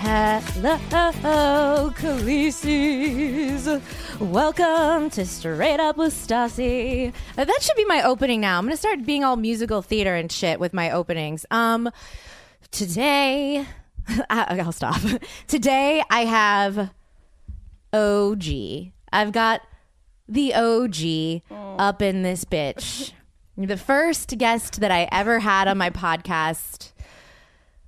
Hello, Khaleesi's. Welcome to Straight Up with Stassi. Uh, That should be my opening now. I'm going to start being all musical theater and shit with my openings. Um, today, I- I'll stop. Today, I have OG. I've got the OG up in this bitch. The first guest that I ever had on my podcast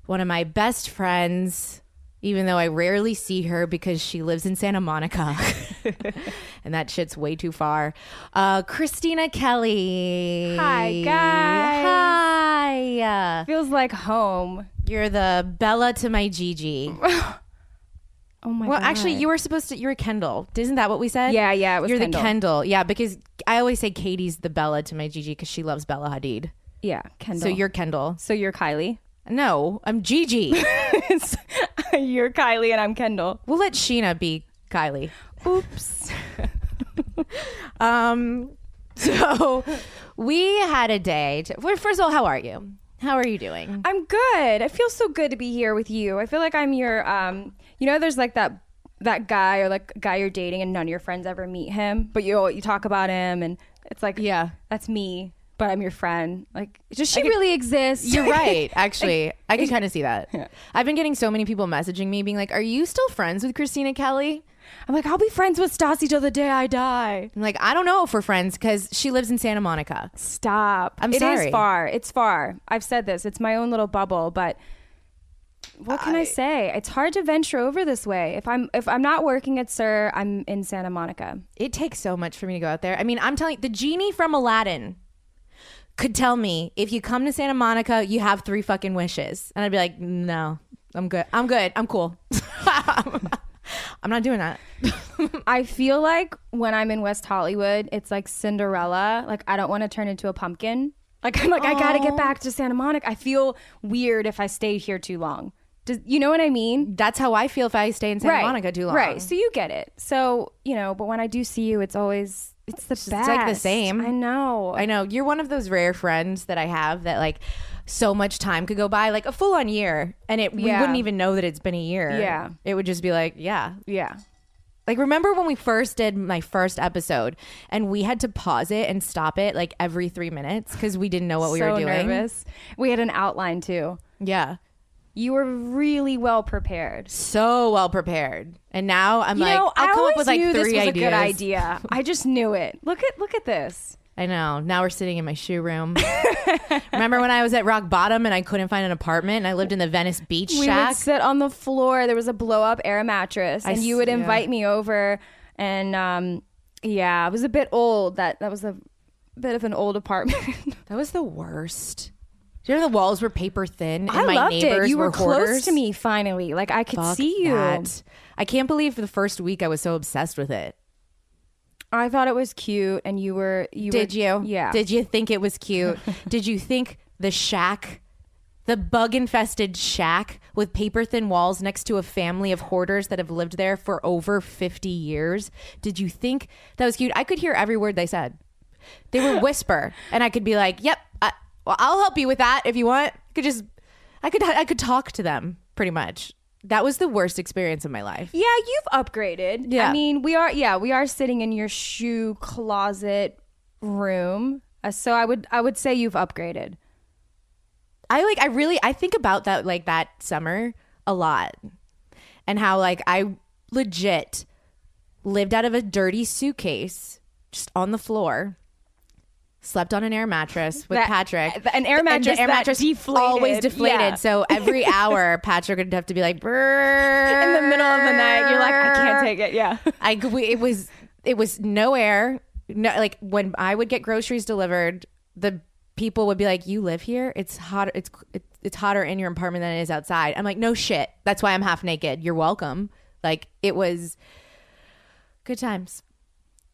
one of my best friends, even though I rarely see her because she lives in Santa Monica. and that shit's way too far. Uh, Kristina Kelly. Hi, guys. Hi. Feels like home. You're the Bella to my Gigi. Oh my god. well, god. actually, you were supposed to. You were Kendall. Isn't that what we said? Yeah, yeah, it was You're Kendall. the Kendall. Yeah, because I always say Katie's the Bella to my Gigi because she loves Bella Hadid. Yeah, Kendall. So you're Kendall. so you're Kylie. No, I'm Gigi. you're Kylie and I'm Kendall. we'll let Scheana be Kylie. Oops. Um, so we had a day. To, well, first of all, how are you? How are you doing? I'm good. I feel so good to be here with you. I feel like I'm your um you know there's like that that guy or like guy you're dating and none of your friends ever meet him, but you you talk about him and it's like Yeah. that's me, but I'm your friend. Like does she really exist? You're right. Actually, I can kind of see that. Yeah. I've been getting so many people messaging me, being like, "Are you still friends with Kristina Kelly?" I'm like I'll be friends with Stassi till the day I die. I'm like, "I don't know if we're friends because she lives in Santa Monica." Stop. I'm It is sorry. far. It's far. I've said this. It's my own little bubble, but what can I, say? It's hard to venture over this way. If I'm if I'm not working at SUR, I'm in Santa Monica. It takes so much for me to go out there. I mean, I'm telling the genie from Aladdin could tell me if you come to Santa Monica, you have three fucking wishes, and I'd be like, "No, I'm good. I'm good. I'm cool. I'm not doing that." I feel like when I'm in West Hollywood, it's like Cinderella. Like I don't want to turn into a pumpkin. Like I'm like I got to get back to Santa Monica. I feel weird if I stay here too long. Does you know what I mean? That's how I feel if I stay in Santa Monica too long. Right. So you get it. So, you know, but when I do see you, it's always it's the best. it's like the same. I know. I know you're one of those rare friends that I have that like so much time could go by, like a full on year, and it we wouldn't even know that it's been a year. Yeah. it would just be like, yeah. yeah. Like remember when we first did my first episode and we had to pause it and stop it like every three minutes because we didn't know what we so were doing. nervous. We had an outline too. Yeah, You were really well prepared. so well prepared, and now I'm You like, know, I'll I come up with like knew three this was ideas. a good idea. I just knew it. Look at look at this. I know. Now we're sitting in my shoe room. Remember when I was at rock bottom and I couldn't find an apartment and I lived in the Venice Beach We shack? would sit on the floor. There was a blow up air mattress, I and you s- would yeah. invite me over. And um, yeah, it was a bit old. That that was a bit of an old apartment. That was the worst. Do you know the walls were paper thin and I my loved neighbors it. You were, were close to me finally. Like I could Fuck see you. that. I can't believe for the first week I was so obsessed with it. I thought it was cute, and you were. You Did were, you? Yeah. Did you think it was cute? Did you think the shack the bug infested shack with paper thin walls next to a family of hoarders that have lived there for over 50 years. Did you think that was cute? I could hear every word they said. They would whisper, and I could be like, "Yep, I, well, I'll help you with that if you want." I could just, I could, I could talk to them pretty much. That was the worst experience of my life. Yeah, you've upgraded. Yeah. I mean, we are yeah, we are sitting in your shoe closet room. Uh, so I would I would say you've upgraded. I like I really I think about that like that summer a lot. And how like I legit lived out of a dirty suitcase just on the floor. Slept on an air mattress with That- Patrick. Uh, an air mattress air mattress deflated. always deflated. Yeah. So every hour, Patrick would have to be like, In the middle of the night, you're like, I can't take it. Yeah. I it was it was no air. No, like when I would get groceries delivered, the people would be like, "You live here? It's hotter. It's it, it's hotter in your apartment than it is outside." I'm like, "No shit. That's why I'm half naked. You're welcome." Like it was good times.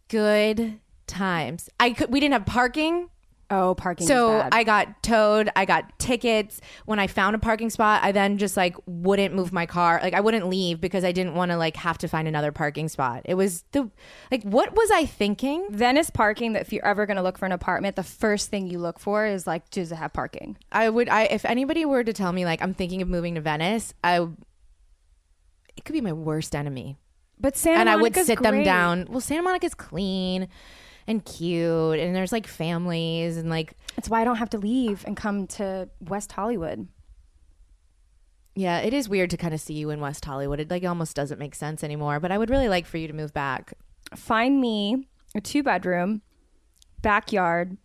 Good times. I could. We didn't have parking. Oh, parking. So bad. I got towed. I got tickets. When I found a parking spot, I then just like wouldn't move my car. Like I wouldn't leave because I didn't want to like have to find another parking spot. It was the like what was I thinking? Venice parking. That if you're ever going to look for an apartment, the first thing you look for is like, does it have parking? I would I if anybody were to tell me like I'm thinking of moving to Venice, I it could be my worst enemy. But Santa and I would sit them down. Well, Santa Monica's clean and cute and there's like families and like That's why I don't have to leave and come to West Hollywood. Yeah, it is weird to kind of see you in West Hollywood. It like almost doesn't make sense anymore. But I would really like for you to move back. Find me a two bedroom, backyard.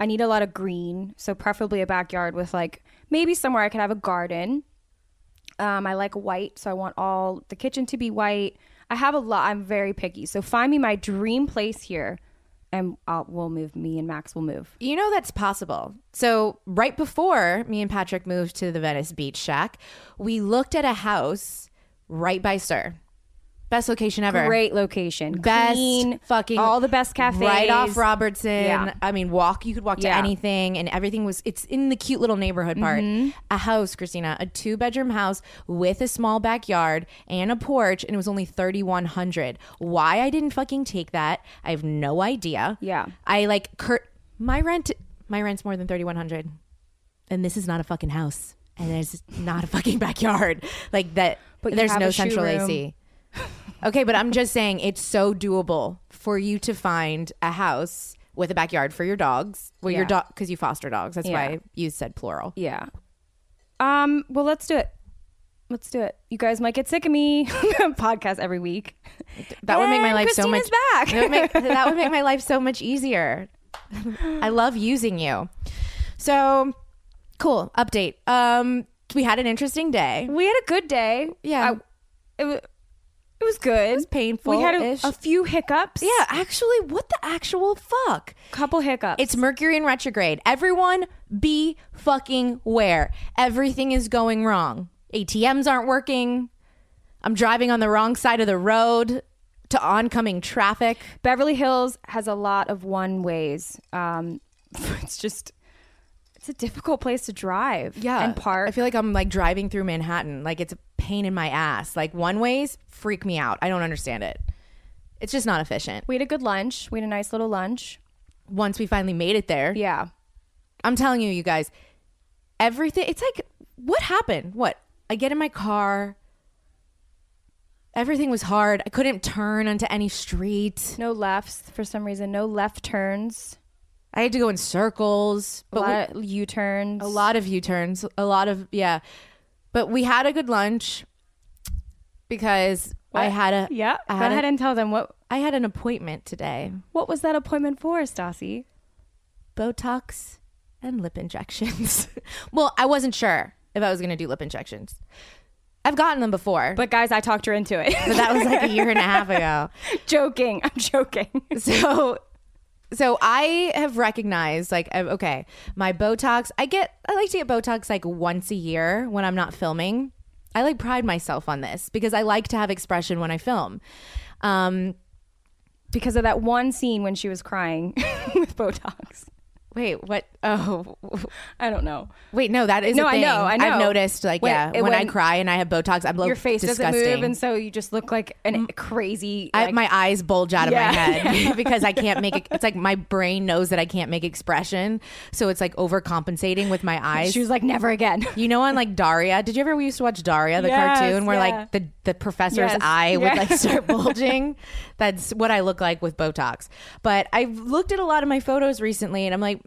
I need a lot of green, so preferably a backyard with like maybe somewhere I could have a garden. Um, I like white, so I want all the kitchen to be white. I have a lot. I'm very picky, so find me my dream place here, and I'll, we'll move. Me and Max will move. You know that's possible. So right before me and Patrick moved to the Venice Beach Shack, we looked at a house right by SUR. Best location ever. Great location, Best clean, fucking all the best cafes right off Robertson. Yeah. I mean, walk. You could walk to Yeah. anything, and everything was. It's in the cute little neighborhood part. Mm-hmm. A house, Kristina, a two bedroom house with a small backyard and a porch, and it was only thirty one hundred. Why I didn't fucking take that, I have no idea. Yeah. I like Kurt. My rent. My rent's more than thirty one hundred, and this is not a fucking house, and there's not a fucking backyard like that. But there's no central room. AC. Okay, but I'm just saying it's so doable for you to find a house with a backyard for your dogs. Well, your Yeah. dog because you foster dogs. That's Yeah. why you said plural. Yeah. Um. Well, let's do it. Let's do it. You guys might get sick of me. Podcast every week. That would make my And life so much. Kristina's back. That would, make, that would make my life so much easier. I love using you. So cool. Update. Um, we had an interesting day. We had a good day. Yeah. I- it. It was good. It was painful We had a, a few hiccups. Yeah, actually, what the actual fuck? couple hiccups. It's Mercury in retrograde. Everyone be fucking where. Everything is going wrong. ATMs aren't working. I'm driving on the wrong side of the road to oncoming traffic. Beverly Hills has a lot of one ways. Um, it's just. It's a difficult place to drive. Yeah. And park. I feel like I'm like driving through Manhattan. Like it's a pain in my ass. Like one ways freak me out. I don't understand it. It's just not efficient. we had a good lunch. We had a nice little lunch. Once we finally made it there, Yeah. I'm telling you, you guys, everything. It's like, what happened? What? I get in my car. Everything was hard. I couldn't turn onto any street. No lefts for some reason. No left turns. I had to go in circles. A But we- of U turns. a lot of U-turns, a lot of yeah. But we had a good lunch because I had a Yeah. I Go had, ahead a, and tell them what I had an appointment today. what was that appointment for, Stassi? Botox and lip injections. well, I wasn't sure if I was going to do lip injections. I've gotten them before, but, But guys, I talked her into it. but that was like a year and a half ago. joking. I'm joking. so so I have recognized like okay, my Botox, I get I like to get Botox like once a year when I'm not filming. I like pride myself on this because I like to have expression when I film. Um because of that one scene when she was crying with Botox. Wait, what? Oh, I don't know. wait, no, that is No, a I thing. know, I know. I've noticed, like, When- yeah, it- when, I cry and I have Botox, I'm Your face disgusting. doesn't move, and so you just look like a crazy. I, my eyes bulge out of Yeah. my head because I can't make it. It's like my brain knows that I can't make expression, so it's like overcompensating with my eyes. she was like, never again. You know, on like Daria. Did you ever we used to watch Daria, the Yes, cartoon, where yeah. like the the professor's Yes, eye would like start bulging? That's what I look like with Botox. But I've looked at a lot of my photos recently, and I'm like,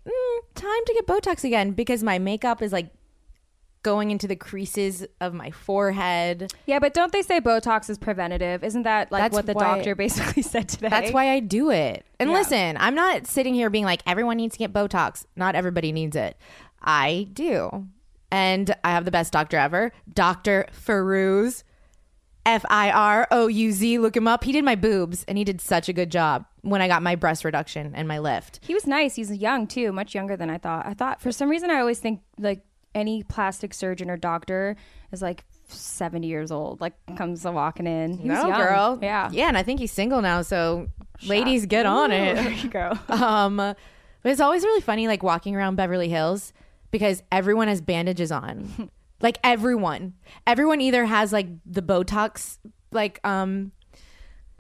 time to get Botox again because my makeup is like going into the creases of my forehead. Yeah, but don't they say Botox is preventative? Isn't that like That's what the why- doctor basically said today? That's why I do it. And Yeah. listen, I'm not sitting here being like, everyone needs to get Botox. Not everybody needs it. I do. And I have the best doctor ever, Dr. Firouz. F I R O U Z. Look him up. He did my boobs and he did such a good job when I got my breast reduction and my lift. He was nice. He's young too, much younger than I thought. I thought for some reason I always think like any plastic surgeon or doctor is like 70 years old. Like comes walking in. He no, young. girl. Yeah. Yeah. And I think he's single now. So ladies, get on it. There you go. Um, but it's always really funny, like walking around Beverly Hills because everyone has bandages on. like everyone, everyone either has like the Botox, like um,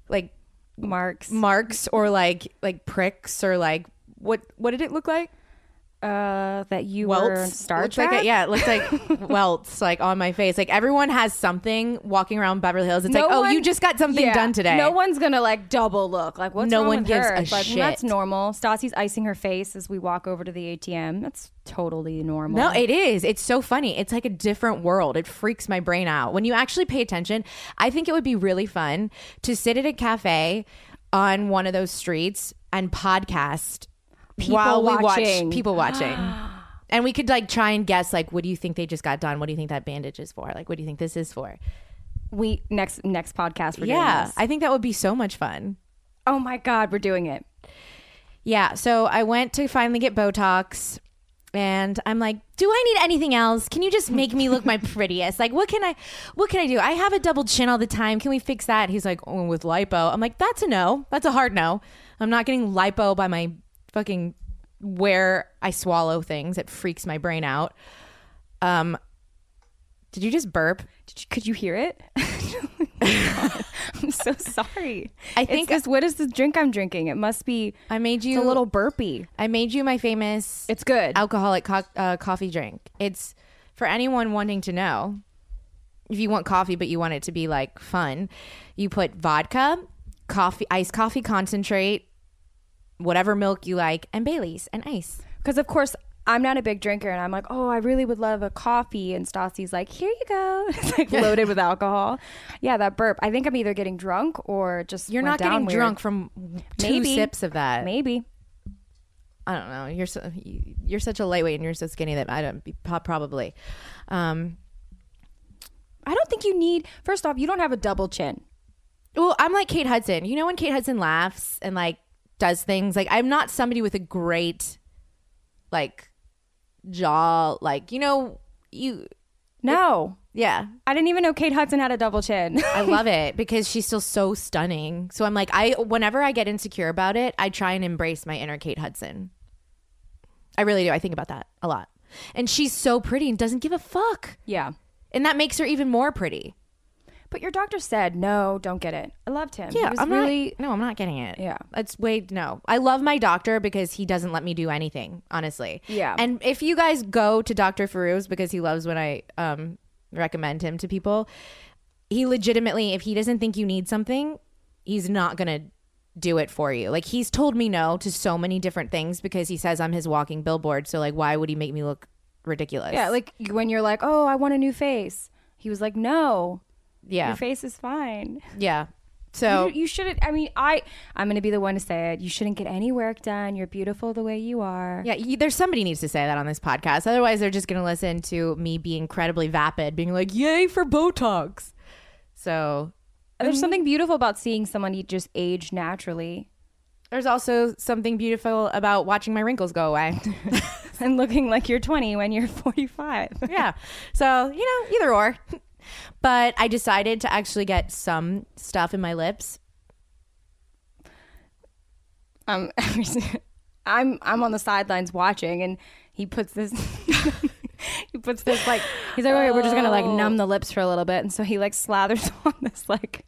like Marks. marks or like like pricks or like what what did it look like? Uh, that you were welts. Star Looked Trek. Like a- yeah, it looked like welts like on my face. Like everyone has something walking around Beverly Hills. It's No like, oh, one- you just got something Yeah. done today. No one's gonna like double look. Like what's No wrong one gives her? a like, well, that's normal. Stassi's icing her face as we walk over to the ATM. That's totally normal. No, it is. It's so funny. It's like a different world. It freaks my brain out. When you actually pay attention, I think it would be really fun to sit at a cafe on one of those streets and podcast People while we watching. watch people watching. and we could like try and guess like what do you think they just got done? What do you think that bandage is for? Like what do you think this is for? we next next podcast. We're doing yeah, this. I think that would be so much fun. oh my god, we're doing it. Yeah, so I went to finally get Botox and I'm like, "Do I need anything else? Can you just make me look my prettiest? Like what can I what can I do? I have a double chin all the time. Can we fix that?" He's like, "Oh, with lipo." I'm like, "That's a no. That's a hard no. I'm not getting lipo by my fucking where I swallow things. It freaks my brain out." Um Did you just burp? Did you, could you hear it? I'm so sorry. I It's think- this. What is the drink I'm drinking? It must be. I made It's you a little burpy. I made you my famous It's good. alcoholic co- uh, coffee drink. It's for anyone wanting to know. If you want coffee, but you want it to be like fun, you put vodka, coffee, iced coffee concentrate, whatever milk you like, and Bailey's and ice. Because of course I'm not a big drinker, and I'm like, oh, I really would love a coffee. And Stassi's like, here you go. It's like loaded with alcohol. Yeah, that burp. I think I'm either getting drunk or just You're not getting weird. drunk from two Maybe. sips of that. Maybe. I don't know. You're so you're such a lightweight and you're so skinny that I don't probably. Um, I don't think you need. First off, you don't have a double chin. Well, I'm like Kate Hudson. You know when Kate Hudson laughs and like does things like I'm not somebody with a great like jaw like you know you No, yeah. I didn't even know Kate Hudson had a double chin. I love it because she's still so stunning. So I'm like I whenever I get insecure about it, I try and embrace my inner Kate Hudson. I really do. I think about that a lot. And she's so pretty and doesn't give a fuck. yeah. And that makes her even more pretty. But your doctor said no, don't get it. I loved him. Yeah, he was I'm really. not. No, I'm not getting it. Yeah. it's wait. No, I love my doctor because he doesn't let me do anything. Honestly. Yeah. And if you guys go to Doctor Firouz because he loves when I um recommend him to people, he legitimately, if he doesn't think you need something, he's not gonna do it for you. Like he's told me no to so many different things because he says I'm his walking billboard. So like, why would he make me look ridiculous? Yeah, like when you're like, oh, I want a new face. He was like, no, yeah, your face is fine. yeah. So you, you shouldn't. I mean, I I'm gonna be the one to say it. You shouldn't get any work done. You're beautiful the way you are. Yeah, you, there's somebody needs to say that on this podcast. Otherwise, they're just going to listen to me be incredibly vapid, being like, "Yay for Botox." So There's something beautiful about seeing someone just age naturally there's also something beautiful about watching my wrinkles go away. and looking like you're 20 when you're 45. yeah. So you know, either or. But I decided to actually get some stuff in my lips. Um, I'm I'm on the sidelines watching, and he puts this. he puts this like he's like, okay, we're just gonna like numb the lips for a little bit, and so he like slathers on this like.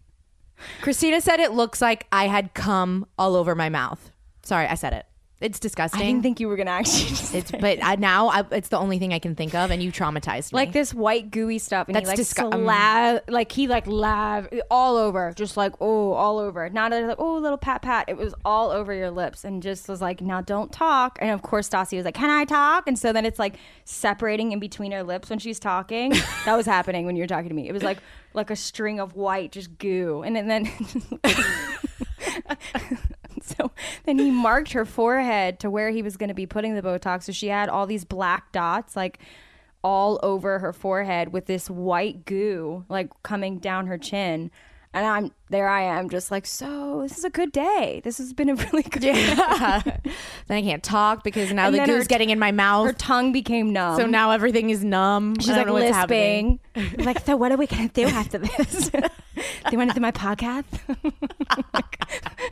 Kristina said it looks like I had cum all over my mouth. Sorry, I said it. It's disgusting. I didn't think you were gonna actually. Just it's, but I, now I, it's the only thing I can think of, and you traumatized me. like this white gooey stuff, and That's he like disgu- um, like he like lav all over, just like oh all over. Not a, like oh little pat pat. It was all over your lips, and just was like now don't talk. And of course Stassi was like, can I talk? And so then it's like separating in between her lips when she's talking. that was happening when you were talking to me. It was like like a string of white just goo, and then. then So then he marked her forehead to where he was going to be putting the Botox. So she had all these black dots, like all over her forehead with this white goo, like coming down her chin. And I'm there. I am just like, so this is a good day. This has been a really good day. yeah. then I can't talk because now And the goo's t- getting in my mouth. Her tongue became numb. so now everything is numb. she's like lisping. like, so what are we gonna do after this? do you want to do my podcast?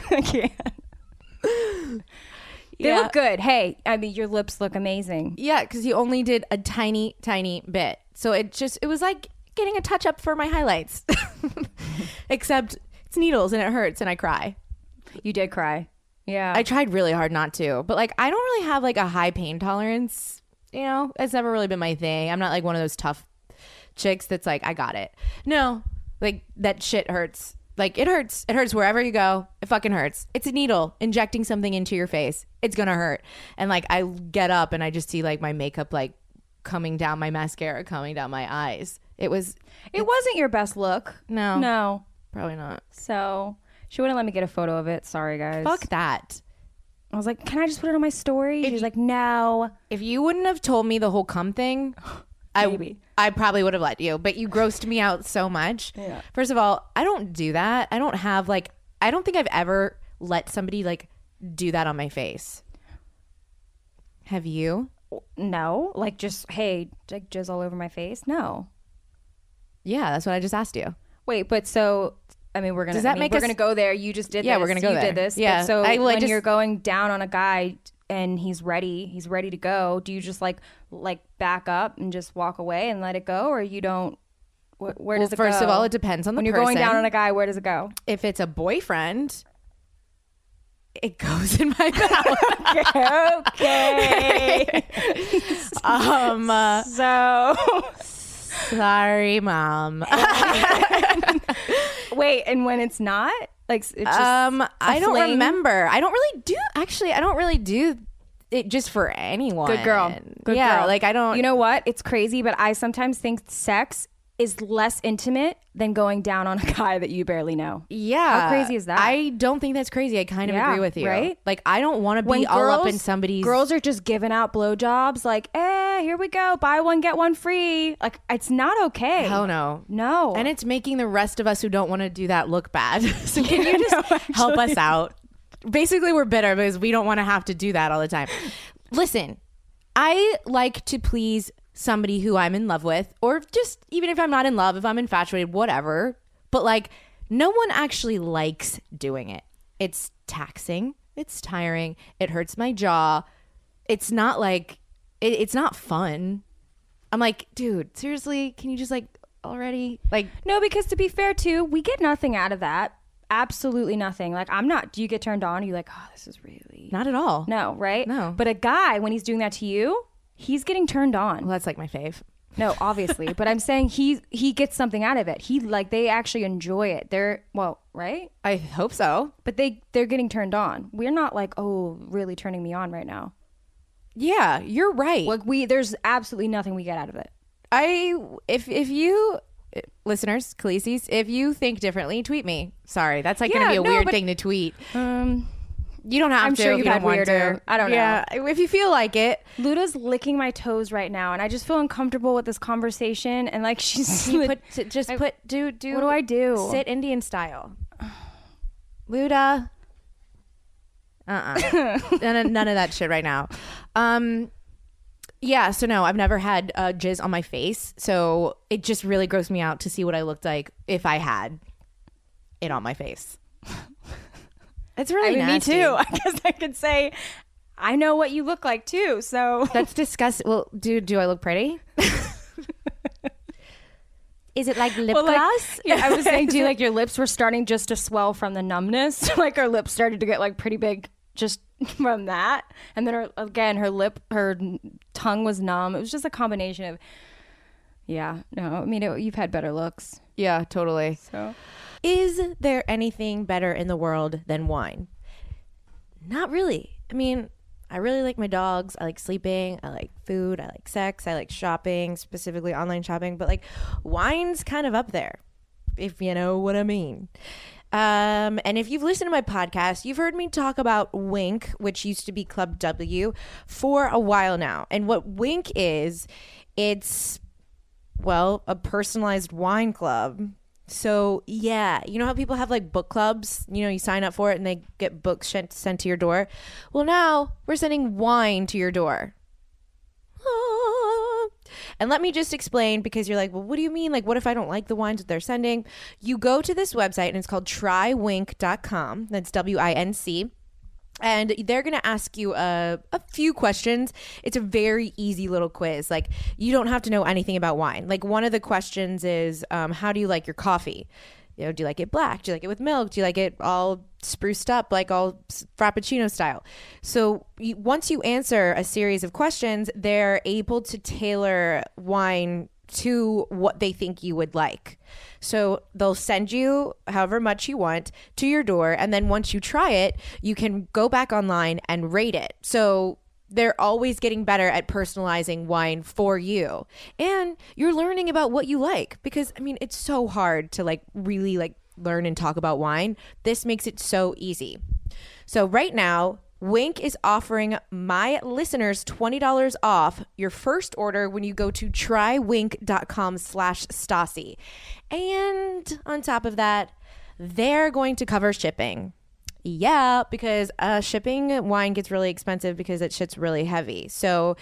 I can't. They Yeah. look good. Hey, I mean, your lips look amazing. Yeah, because you only did a tiny, tiny bit. So it just it was like getting a touch up for my highlights. Except it's needles and it hurts and I cry. You did cry. Yeah. I tried really hard not to, but like I don't really have like a high pain tolerance. You know, it's never really been my thing. I'm not like one of those tough chicks that's like I got it. No, like that shit hurts. Like it hurts. It hurts wherever you go. It fucking hurts. It's a needle injecting something into your face. It's gonna hurt. And like I get up and I just see like my makeup like coming down, my mascara coming down my eyes. It was it wasn't your best look. no, No. probably not. So she wouldn't let me get a photo of it. Sorry, guys. Fuck that. I was like, can I just put it on my story? She's like, no. If you wouldn't have told me the whole cum thing, I Maybe. I probably would have let you. But you grossed me out so much. Yeah. First of all, I don't do that. I don't have like I don't think I've ever let somebody like do that on my face. Have you? No. Like, just, hey, like, jizz all over my face? No. Yeah, that's what I just asked you. Wait, but so. I mean, we're gonna. Does that I mean, make we're us- gonna go there. You just did. Yeah, this. we're gonna go you there. Did this. Yeah. But so I- well, I when just- you're going down on a guy and he's ready, he's ready to go. Do you just like like back up and just walk away and let it go, or you don't? Wh- where Well, does it first go? of all, it depends on the person. when you're going down on a guy. Where does it go? If it's a boyfriend, it goes in my mouth. okay. um uh, so sorry, mom. wait, and when it's not, like it's just um I don't fling? remember. I don't really do actually I don't really do it just for anyone. Good girl. Good yeah, girl. like I don't You know what? It's crazy, but I sometimes think sex is less intimate than going down on a guy that you barely know. Yeah. How crazy is that? I don't think that's crazy. I kind of Yeah, agree with you. right? Like I don't want to be all up in somebody's girls are just giving out blowjobs like, eh, here we go, buy one get one free. Like it's not okay. Hell no. No. And it's making the rest of us who don't want to do that look bad. so can you just help us out? Basically, we're bitter because we don't want to have to do that all the time. Listen, I like to please somebody who I'm in love with, or just even if I'm not in love, if I'm infatuated, whatever. But like, no one actually likes doing it. It's taxing, it's tiring, it hurts my jaw. It's not like, it, it's not fun. I'm like, dude, seriously, can you just like already like no, because to be fair too, we get nothing out of that. Absolutely nothing. Like I'm not do you get turned on? Are you like, oh, this is really not at all? No, right? No. But a guy, when he's doing that to you, he's getting turned on. Well, that's like my fave. No, obviously, but I'm saying he he gets something out of it. He like they actually enjoy it. They're well, right? I hope so. But they they're getting turned on. We're not like, oh, really turning me on right now. Yeah, you're right. Like we there's absolutely nothing we get out of it. I if if you listeners, Khaleesi's, if you think differently, tweet me. Sorry, that's like Yeah, gonna be a no, weird but- thing to tweet. Um, You don't have I'm to. sure you've you had don't want weirder- to. I don't know. Yeah, if you feel like it, Luda's licking my toes right now, and I just feel uncomfortable with this conversation. And like she's you put t- just put do do. What do I do? Sit Indian style. Luda. Uh uh none, none of that shit right now. Um, yeah. So no, I've never had uh, jizz on my face, so it just really grossed me out to see what I looked like if I had it on my face. It's really I mean, nasty. me too. I guess I could say I know what you look like too. So That's disgusting. Well, do do I look pretty? Is it like lip Well, like, gloss? yeah, I was saying, do you like your lips were starting just to swell from the numbness? like her lips started to get like pretty big just from that, and then her again her lip her tongue was numb. It was just a combination of. Yeah, no, I mean it, you've had better looks. Yeah, totally. So Is there anything better in the world than wine? Not really. I mean, I really like my dogs. I like sleeping. I like food. I like sex. I like shopping, specifically online shopping. But like, wine's kind of up there, if you know what I mean. Um, and if you've listened to my podcast, you've heard me talk about Winc, which used to be Club W, for a while now. And what Winc is, it's well, a personalized wine club. So, yeah, you know how people have like book clubs? You know, you sign up for it and they get books sent, sent to your door. Well, now we're sending wine to your door. Ah. And let me just explain because you're like, well, what do you mean? Like, what if I don't like the wines that they're sending? You go to this website and it's called trywinc.com. That's W I N C and they're going to ask you a, a few questions. It's a very easy little quiz. Like you don't have to know anything about wine. Like one of the questions is um, how do you like your coffee? You know do you like it black? Do you like it with milk? Do you like it all spruced up like all frappuccino style? So you, once you answer a series of questions they're able to tailor wine to what they think you would like. So they'll send you however much you want to your door. And then once you try it, you can go back online and rate it. So they're always getting better at personalizing wine for you. And you're learning about what you like because, I mean, it's so hard to like really like learn and talk about wine. This makes it so easy. So right now, Winc is offering my listeners $20 off your first order when you go to trywinc.com slash Stassi. And on top of that, they're going to cover shipping. Yeah, because uh, shipping wine gets really expensive because it shit's really heavy. So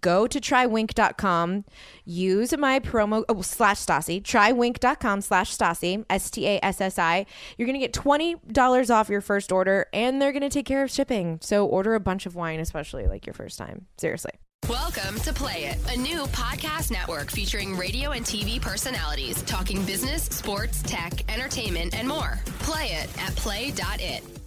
go to trywinc.com, use my promo oh, slash Stassi, trywinc.com slash Stassi, S T A S S I. You're going to get $20 off your first order and they're going to take care of shipping. So order a bunch of wine, especially like your first time. Seriously. Welcome to Play It, a new podcast network featuring radio and TV personalities talking business, sports, tech, entertainment, and more. Play it at play.it.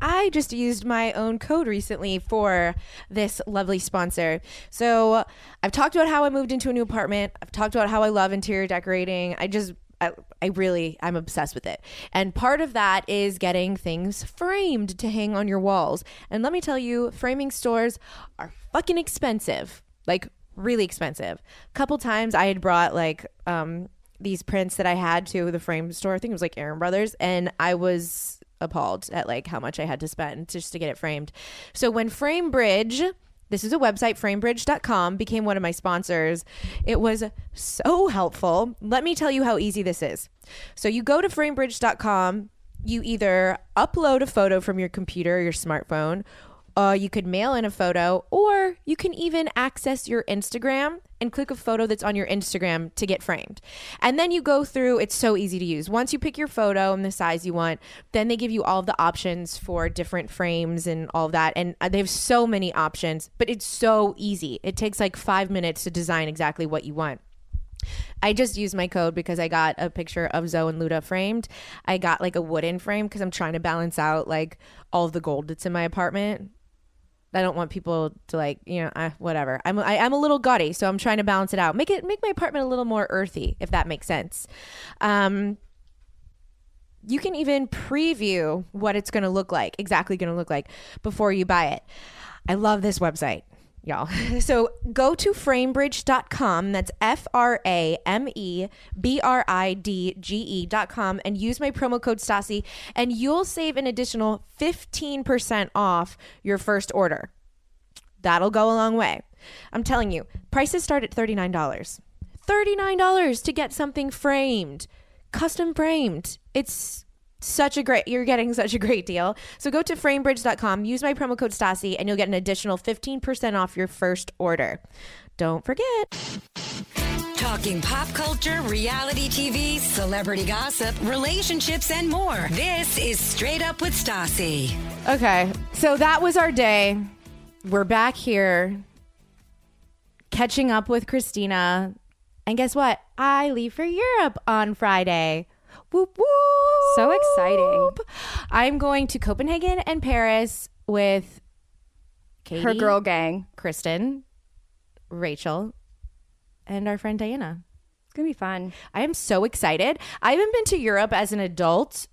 I just used my own code recently for this lovely sponsor. So I've talked about how I moved into a new apartment. I've talked about how I love interior decorating. I just, I, I really, I'm obsessed with it. And part of that is getting things framed to hang on your walls. And let me tell you, framing stores are fucking expensive. Like, really expensive. A couple times I had brought like, um, these prints that I had to the frame store. I think it was like Aaron Brothers, and I was appalled at like how much I had to spend just to get it framed. So when FrameBridge, this is a website, framebridge.com, became one of my sponsors, it was so helpful. Let me tell you how easy this is. So you go to framebridge.com, you either upload a photo from your computer or your smartphone, uh, you could mail in a photo, or you can even access your Instagram and click a photo that's on your Instagram to get framed. And then you go through, it's so easy to use. Once you pick your photo and the size you want, then they give you all the options for different frames and all that. And uh, they have so many options, but it's so easy. It takes like five minutes to design exactly what you want. I just used my code because I got a picture of Zoe and Luda framed. I got like a wooden frame because I'm trying to balance out like all the gold that's in my apartment. I don't want people to like, you know, uh, whatever. I'm I, I'm a little gaudy, so I'm trying to balance it out. Make it make my apartment a little more earthy, if that makes sense. Um, you can even preview what it's going to look like, exactly going to look like before you buy it. I love this website, y'all. So go to framebridge.com. That's F R A M E B R I D G E.com and use my promo code Stassi, and you'll save an additional 15% off your first order. That'll go a long way. I'm telling you, prices start at $39. $39 to get something framed, custom framed. It's such a great you're getting such a great deal. So go to framebridge.com, use my promo code Stassi and you'll get an additional 15% off your first order. Don't forget. Talking pop culture, reality TV, celebrity gossip, relationships, and more. This is Straight Up with Stassi. Okay. So that was our day. we're back here catching up with Kristina. And guess what? I leave for Europe on Friday. Whoop whoop. So exciting. I'm going to Copenhagen and Paris with Katie, Her girl gang. Kristen, Rachel, and our friend Diana. It's gonna be fun. I am so excited. I haven't been to Europe as an adult.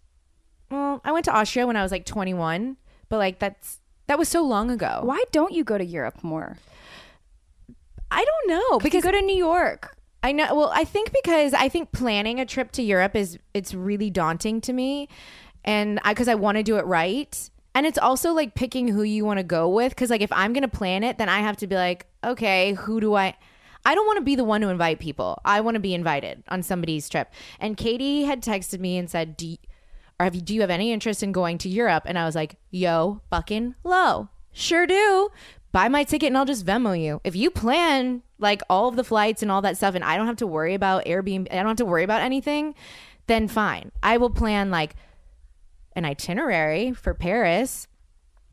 Well, I went to Austria when I was like 21, but like that's that was so long ago. Why don't you go to Europe more? I don't know because go to New York. I know. Well, I think because I think planning a trip to Europe is it's really daunting to me, and I because I want to do it right, and it's also like picking who you want to go with. Because like if I'm gonna plan it, then I have to be like, okay, who do I? I don't want to be the one to invite people. I want to be invited on somebody's trip. And Katie had texted me and said, "Do you, or have you, do you have any interest in going to Europe?" And I was like, "Yo, fucking low, sure do." Buy my ticket and I'll just Venmo you. If you plan like all of the flights and all that stuff, and I don't have to worry about Airbnb, I don't have to worry about anything, then fine. I will plan like an itinerary for Paris.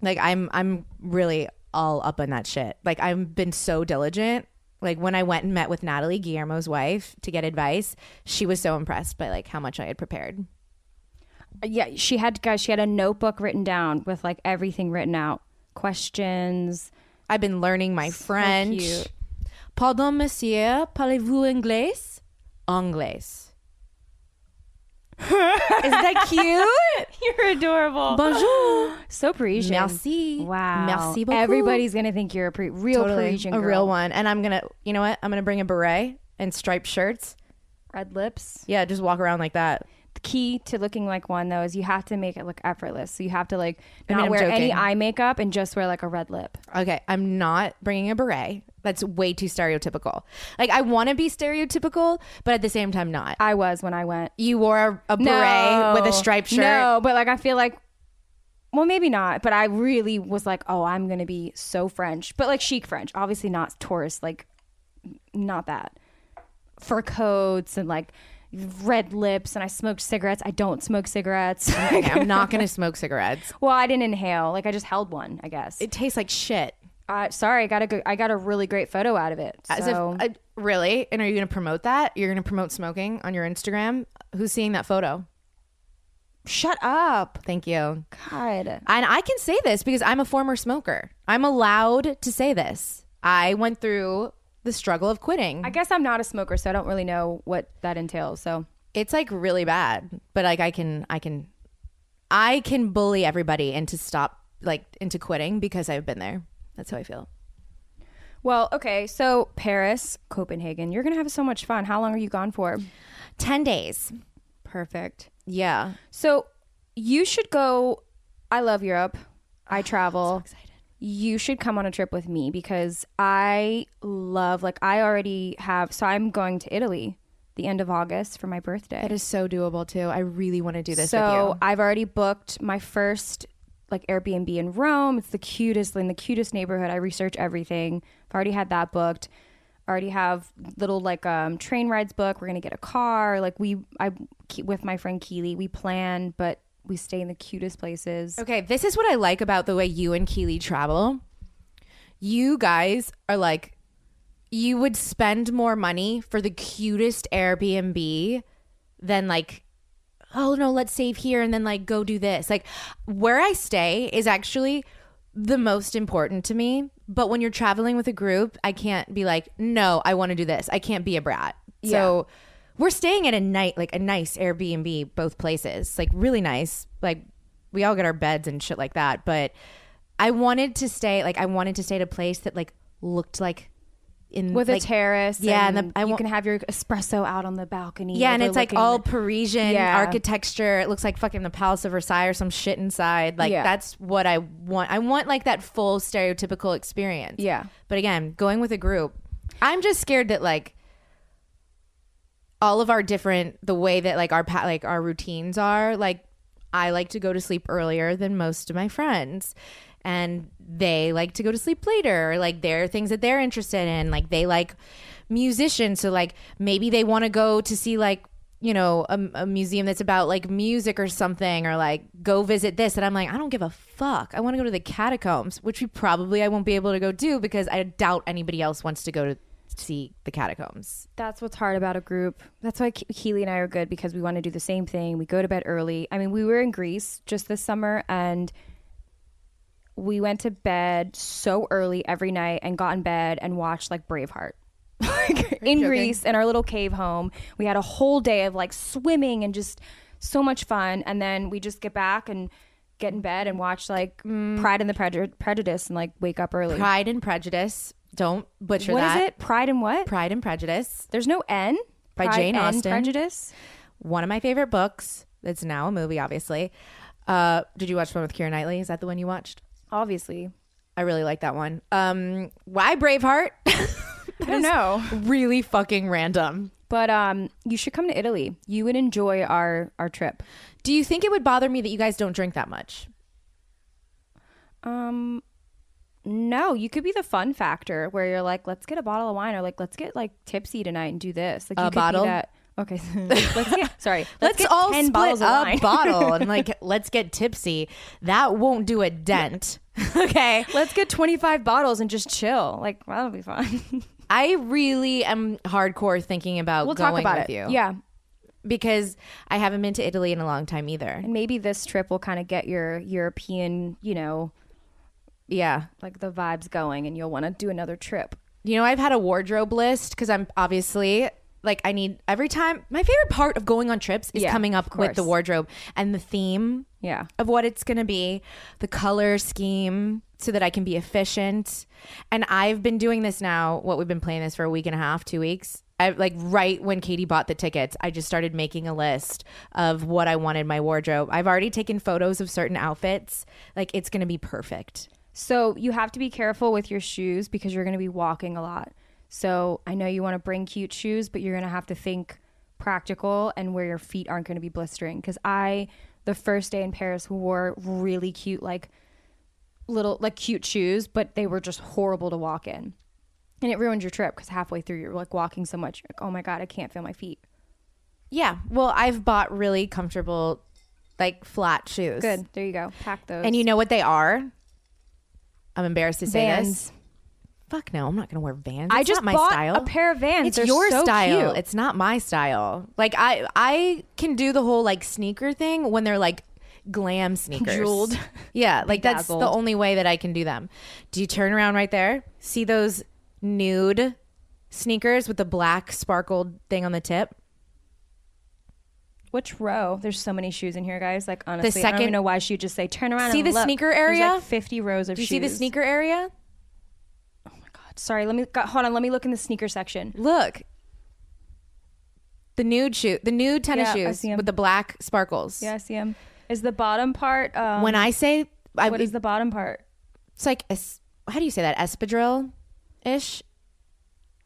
Like I'm I'm really all up on that shit. Like I've been so diligent. Like when I went and met with Natalie, Guillermo's wife, to get advice, she was so impressed by like how much I had prepared. Yeah, she had guys. She had a notebook written down with like everything written out, questions. I've been learning my French. cute. Pardon, monsieur, parlez-vous anglais? Anglais. Is that cute? You're adorable. Bonjour. So Parisian. Merci. Wow. Merci beaucoup. Everybody's gonna think you're a pre- real Parisian a real one. And I'm gonna, you know what? I'm gonna bring a beret and striped shirts. Red lips. Yeah, just walk around like that. The key to looking like one though is you have to make it look effortless. So you have to like I mean, not I'm wear any joking. eye makeup and just wear like a red lip. Okay, I'm not bringing a beret. That's way too stereotypical. Like I want to be stereotypical, but at the same time, not. I was when I went. You wore a, a beret with a striped shirt. No, but like I feel like well maybe not, but I really was like, "Oh, I'm going to be so French." But like chic French, obviously not tourist like not that. Fur coats and like red lips and I smoked cigarettes. I don't smoke cigarettes. Okay, I'm not gonna smoke cigarettes. well, I didn't inhale. Like I just held one, I guess. It tastes like shit. uh, sorry, I got a good, I got a really great photo out of it. As So if uh, really, and are you gonna promote that? You're gonna promote smoking on your Instagram? Who's seeing that photo? shut up. Thank you. God. And I can say this because I'm a former smoker. I'm allowed to say this. I went through the struggle of quitting. I guess I'm not a smoker, so I don't really know what that entails. So it's like really bad, but like I can I can I can bully everybody into stop like into quitting because I've been there. That's how I feel. Well, okay, so Paris, Copenhagen, you're gonna have so much fun. How long are you gone for? 10 days. Perfect. Yeah. So you should go. I love Europe. I travel. You should come on a trip with me because I love, like, I already have. So I'm going to Italy the end of August for my birthday. It is so doable too. I really want to do this so with you. I've already booked my first like Airbnb in Rome. It's the cutest in the cutest neighborhood. I research everything. I've already had that booked. I Already have little like um train rides booked. We're gonna get a car. Like we, I keep with my friend Keely, we plan, but we stay in the cutest places. Okay, this is what I like about the way you and Keely travel. You guys are like, you would spend more money for the cutest Airbnb than like, oh no, let's save here and then like go do this. Like, where I stay is actually the most important to me. But when you're traveling with a group, I can't be like, no, I want to do this. I can't be a brat. So we're staying at a night, like a nice Airbnb, both places, like really nice. Like we all get our beds and shit like that. But I wanted to stay, like I wanted to stay at a place that like looked like in With like, a terrace, Yeah, and, and the, I you can have your espresso out on the balcony. yeah, and it's like all Parisian Yeah. architecture. It looks like fucking the Palace of Versailles or some shit inside. Like Yeah. that's what I want. I want like that full stereotypical experience. yeah. But again, going with a group, I'm just scared that like all of our different the way that like our like our routines are like I like to go to sleep earlier than most of my friends and they like to go to sleep later like there are things that they're interested in like they like musicians so like maybe they want to go to see like you know, a, a museum that's about like music or something, or like go visit this. And I'm like, I don't give a fuck. I want to go to the catacombs, which we probably I won't be able to go do because I doubt anybody else wants to go to see the catacombs. That's what's hard about a group. That's why Ke- Keely and I are good because we want to do the same thing. We go to bed early. I mean, we were in Greece just this summer and we went to bed so early every night and got in bed and watched like Braveheart. Like, in Greece in our little cave home. We had a whole day of like swimming and just so much fun. And then we just get back and get in bed and watch like mm. Pride and the Prej- Prejudice and like wake up early. Pride and Prejudice. Don't butcher What is that. it? Pride and what? Pride and Prejudice. There's no N. By Pride Jane and Austen. Prejudice. One of my favorite books. It's now a movie, obviously. Uh, did you watch one with Keira Knightley? Is that the one you watched? Obviously. I really like that one. Um, why Braveheart? I don't know. really fucking random. But um, you should come to Italy. You would enjoy our our trip. Do you think it would bother me that you guys don't drink that much? Um, no, you could be the fun factor where you're like, let's get a bottle of wine, or like, let's get like tipsy tonight and do this. Like, A you could bottle? Be that. Okay, let's get sorry. Let's, Let's, get all 10 split a bottle and like let's get tipsy. That won't do a dent. okay. let's get 25 bottles and just chill. Like that'll be fun. I really am hardcore thinking about we'll going talk about with it. you. Yeah, Because I haven't been to Italy in a long time either. and maybe this trip will kind of get your European, you know, Yeah. like the vibes going, and you'll want to do another trip. You know, I've had a wardrobe list because I'm obviously like I need every time. My favorite part of going on trips is Yeah, coming up of with the course. wardrobe and the theme Yeah. of what it's going to be, the color scheme, so that I can be efficient. And I've been doing this now. What we've been playing this for a week and a half, two weeks. I like right when Katie bought the tickets, I just started making a list of what I wanted my wardrobe. I've already taken photos of certain outfits. Like it's going to be perfect. So you have to be careful with your shoes because you're going to be walking a lot. So I know you want to bring cute shoes, but you're going to have to think practical and where your feet aren't going to be blistering. Because I, the first day in Paris, wore really cute, like little, like cute shoes, but they were just horrible to walk in. And it ruined your trip because halfway through you're like walking so much, like, oh my God, I can't feel my feet. Yeah. Well, I've bought really comfortable, like flat shoes. Good. There you go. Pack those. And you know what they are? I'm embarrassed to say Vans. this. Fuck no, I'm not gonna wear Vans. I just not my bought style. a pair of Vans. It's They're your so style. cute. It's not my style. Like I, I can do the whole like sneaker thing when they're like glam sneakers. Jeweled. Yeah, like that's the Bedazzled. only way that I can do them. Do you turn around right there? See those nude sneakers with the black sparkled thing on the tip? Which row? There's so many shoes in here, guys. Like honestly, I don't second- even know why she would just say turn around. See and the look." sneaker There's, area? like 50 rows of Do you shoes. see the sneaker area? Oh my god, sorry. Let me go, hold on. Let me look in the sneaker section. Look. The nude shoe, the nude tennis Yeah, I shoes see 'em. with the black sparkles. Yeah, I see them. Is the bottom part? Um, When I say, I, what is the bottom part? it's like es- how do you say that espadrille ish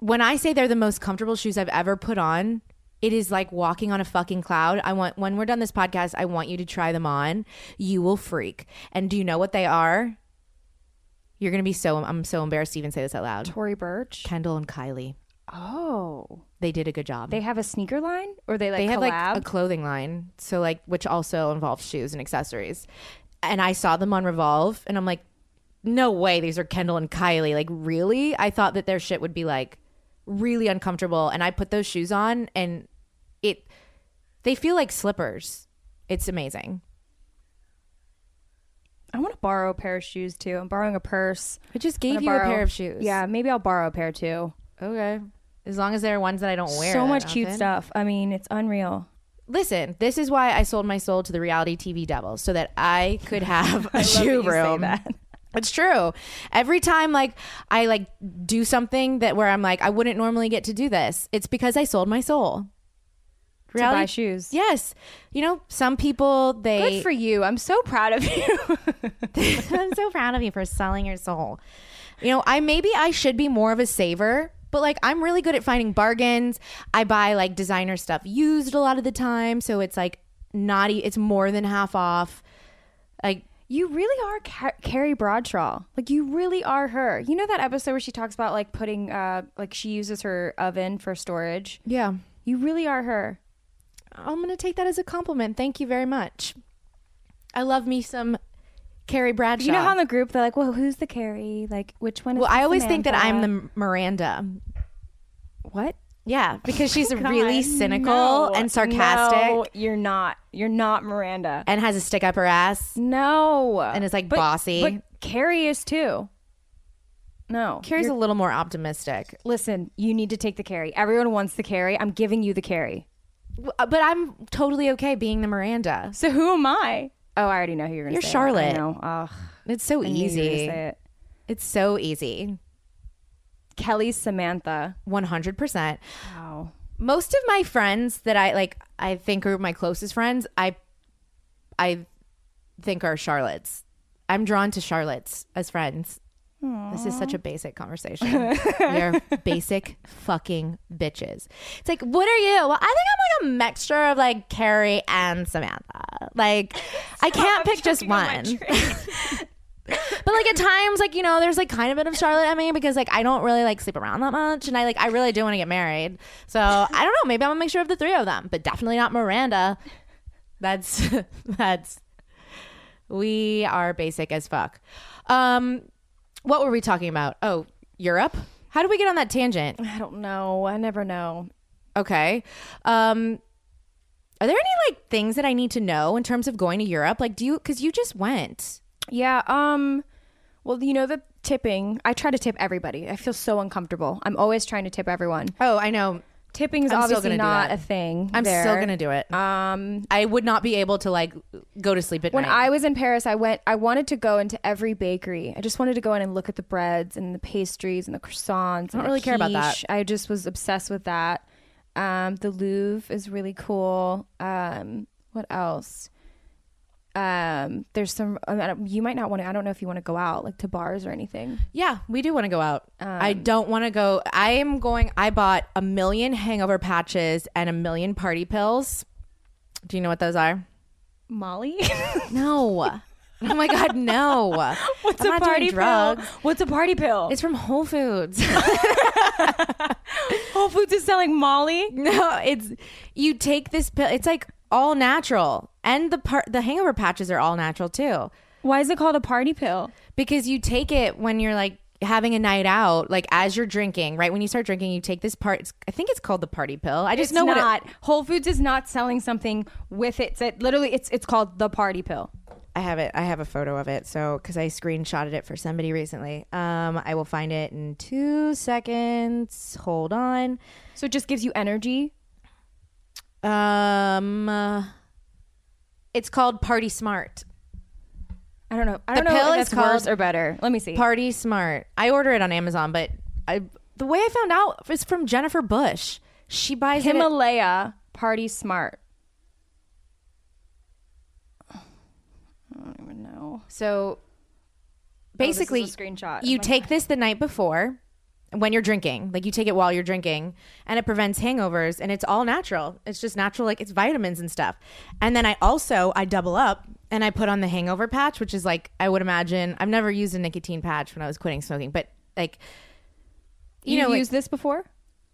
when i say they're the most comfortable shoes i've ever put on it is like walking on a fucking cloud. I want when we're done this podcast i want you to try them on. You will freak. And do you know what they are? You're gonna be so i'm so embarrassed to even say this out loud. Tory Burch. kendall and kylie. Oh, they did a good job. They have a sneaker line, or they like they have collab? like a clothing line. So like which also involves shoes and accessories. And i saw them on revolve and i'm like no way these are kendall and kylie. Like really? I thought that their shit would be like really uncomfortable and i put those shoes on and it they feel like slippers it's amazing I want to borrow a pair of shoes too. I'm borrowing a purse. i just gave you a pair of shoes Yeah, maybe I'll borrow a pair too. okay as long as they're ones that i don't wear so much cute stuff. I mean, it's unreal. listen this is why i sold my soul to the reality tv devil so that i could have a shoe room It's true. Every time like I like do something that where I'm like I wouldn't normally get to do this. It's because I sold my soul. To buy shoes. Yes. You know, some people they Good for you. I'm so proud of you. I'm so proud of you for selling your soul. You know, I maybe I should be more of a saver, but like I'm really good at finding bargains. I buy like designer stuff used a lot of the time, so it's like not it's more than half off. Like You really are Car- Carrie Bradshaw. Like you really are her. You know that episode where she talks about like putting uh like she uses her oven for storage. yeah. You really are her. I'm gonna take that as a compliment. Thank you very much. I love me some Carrie Bradshaw. You know how in the group they're like, "Well, who's the Carrie? Like, which one?" Is well, I always think that I'm the Miranda. what? Yeah, because she's God, really cynical no. and sarcastic No, you're not. You're not Miranda. and has a stick up her ass. No, And is, like, But- bossy. But Carrie is too. No, Carrie's a little more optimistic. Listen, you need to take the Carrie. Everyone wants the Carrie. I'm giving you the Carrie. Uh, But I'm totally okay being the Miranda. So who am I? Oh, I already know who you're going to You're. Charlotte. I know. Ugh, It's so I knew you were easy. say it. It's so easy. Kelly's Samantha. 100%. Wow. most of my friends that I like, I think are my closest friends. I, I think are Charlottes. I'm drawn to Charlottes as friends. This is such a basic conversation. we are basic fucking bitches. It's like, what are you? Well, I think I'm like a mixture of like Carrie and Samantha. Like, I can't pick just one. But like at times, like you know, there's like kind of a bit of Charlotte at me because like I don't really like sleep around that much, and I like I really do want to get married. So I don't know. Maybe I'm a mixture of the three of them, but definitely not Miranda. That's that's we are basic as fuck. Um, what were we talking about? Oh, Europe. How did we get on that tangent? I don't know. I never know. Okay. Um, are there any like things that I need to know in terms of going to Europe? Like, do you because you just went? Yeah. Um. Well, you know the tipping. I try to tip everybody. I feel so uncomfortable. I'm always trying to tip everyone. Oh, I know. Tipping is I'm still obviously gonna do not that. a thing. I'm still gonna do it. Um. I would not be able to like go to sleep at When night. I was in Paris, I went. I wanted to go into every bakery. I just wanted to go in and look at the breads and the pastries and the croissants. I don't really care about that. I just was obsessed with that. Um, the Louvre is really cool. Um, what else? Um, there's some. I You might not want to. I don't know if you want to go out like to bars or anything. yeah, we do want to go out. I Um, don't want to go. I am going. I bought a million hangover patches and a million party pills. Do you know what those are? Molly. No. oh my god, no. What's I'm a party pill? What's a party pill? It's from Whole Foods. Whole Foods is selling Molly. no, it's you take this pill. It's like all natural, and the part the hangover patches are all natural too. Why is it called a party pill? because you take it when you're like having a night out, like as you're drinking, right? When you start drinking, you take this part. I think it's called the party pill. I just It's know what not. it, Whole Foods is not selling something with it. It's literally it's it's called the party pill. I have it. I have a photo of it. So because I screenshotted it for somebody recently, um, I will find it in two seconds. Hold on. So it just gives you energy. Um, uh, it's called Party Smart. I don't know. I don't know pill if is that's worse called or better. Let me see. Party Smart. I order it on Amazon, but I the way I found out is from Jennifer Bush. She buys it. at- Himalaya Party Smart. I don't even know. So this is a basically, screenshot you take this the night before when you're drinking. Like you take it while you're drinking, and it prevents hangovers. And it's all natural. It's just natural, like it's vitamins and stuff. And then I also I double up and I put on the hangover patch, which is like I would imagine. I've never used a nicotine patch when I was quitting smoking, but like you, You, know, like- used this before?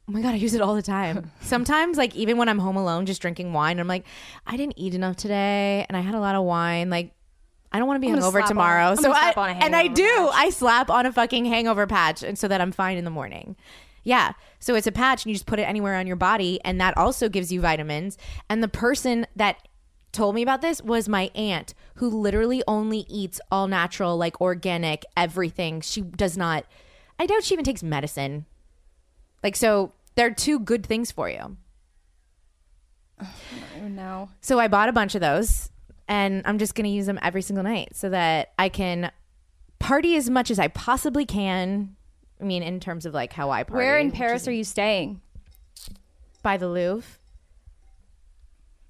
Oh my god, I use it all the time. Sometimes, like even when I'm home alone, just drinking wine, I'm like, I didn't eat enough today, and I had a lot of wine. Like, I don't want to be hungover slap on- tomorrow. So I on a and I do. patch. I slap on a fucking hangover patch, and so that I'm fine in the morning. Yeah. So it's a patch, and you just put it anywhere on your body, and that also gives you vitamins. And the person that told me about this was my aunt, who literally only eats all natural, like organic, everything. She does not. I doubt she even takes medicine. Like so, they're two good things for you. Oh, No. So I bought a bunch of those and I'm just going to use them every single night so that I can party as much as I possibly can. I mean, in terms of like how I party. Where in Paris is are you staying? By the Louvre.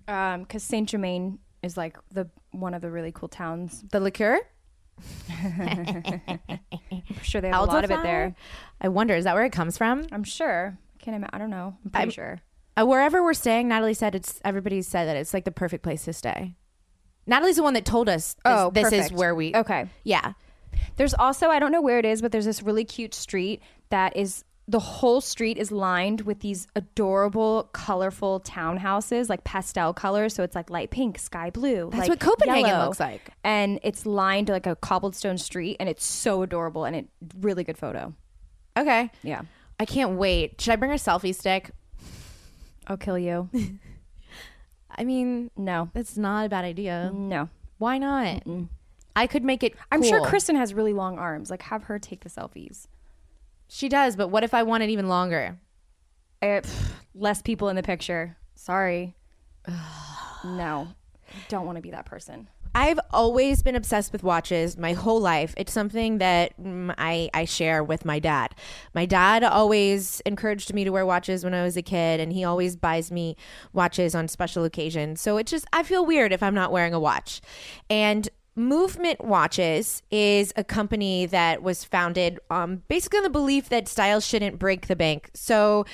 Um, because Saint Germain is like the one of the really cool towns. The liqueur? I'm sure they have a lot of it there. I wonder, is that where it comes from? I'm sure. I Can't imagine. I don't know. I'm pretty I'm- sure. Uh, wherever we're staying, Natalie said it's everybody said that it's like the perfect place to stay. Natalie's the one that told us this, Oh, this is where we Okay. Yeah. There's also I don't know where it is, but there's this really cute street that is the whole street is lined with these adorable, colorful townhouses, like pastel colors. So it's like light pink, sky blue. That's like what Copenhagen yellow. looks like. And it's lined like a cobblestone street, and it's so adorable and it really good photo. Okay. Yeah, I can't wait. Should I bring a selfie stick? I'll kill you. I mean, No, that's not a bad idea. no. Why not? I could make it. I'm sure. Kristen has really long arms. Like, have her take the selfies. She does, but what if I want it even longer? Eh, pff, less people in the picture. Sorry. no, don't want to be that person. I've always been obsessed with watches my whole life. It's something that mm, I, I share with my dad. My dad always encouraged me to wear watches when I was a kid, and he always buys me watches on special occasions. So it just, I feel weird if I'm not wearing a watch. And Movement Watches is a company that was founded um, basically on the belief that style shouldn't break the bank. So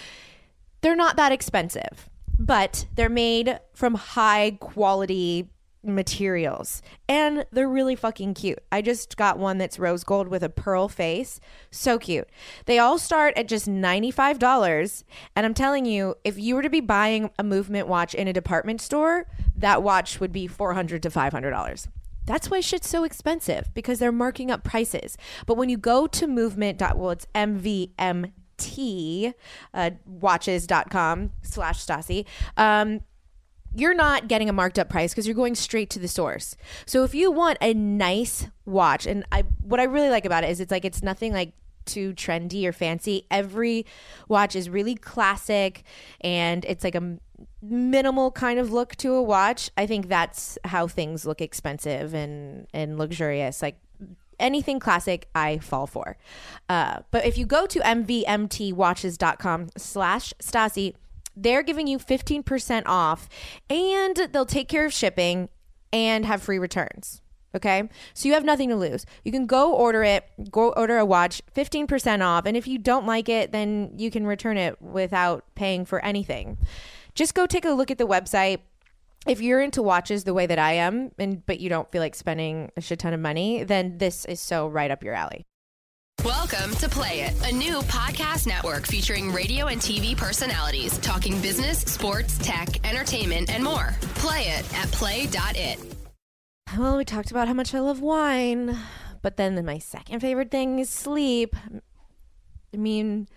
they're not that expensive, but they're made from high quality materials and they're really fucking cute. I just got one that's rose gold with a pearl face. So cute. They all start at just $95. And I'm telling you, if you were to be buying a movement watch in a department store, that watch would be $400 to $500. That's why shit's so expensive because they're marking up prices. But when you go to movement. Well, it's MVMT uh, watches.com slash Stassi. Um, you're not getting a marked up price because you're going straight to the source. So if you want a nice watch, and I what I really like about it is it's like it's nothing like too trendy or fancy. Every watch is really classic and it's like a minimal kind of look to a watch. I think that's how things look expensive and and luxurious. Like anything classic i fall for uh, but if you go to mvmtwatches.com slash Stassi they're giving you 15% off and they'll take care of shipping and have free returns okay? So you have nothing to lose. You can go order it go order a watch 15% off and if you don't like it then you can return it without paying for anything. Just go take a look at the website. If you're into watches the way that I am, and but you don't feel like spending a shit ton of money, then this is so right up your alley. Welcome to Play It, a new podcast network featuring radio and TV personalities talking business, sports, tech, entertainment, and more. Play it at play.it. Well, we talked about how much I love wine, but then my second favorite thing is sleep. I mean,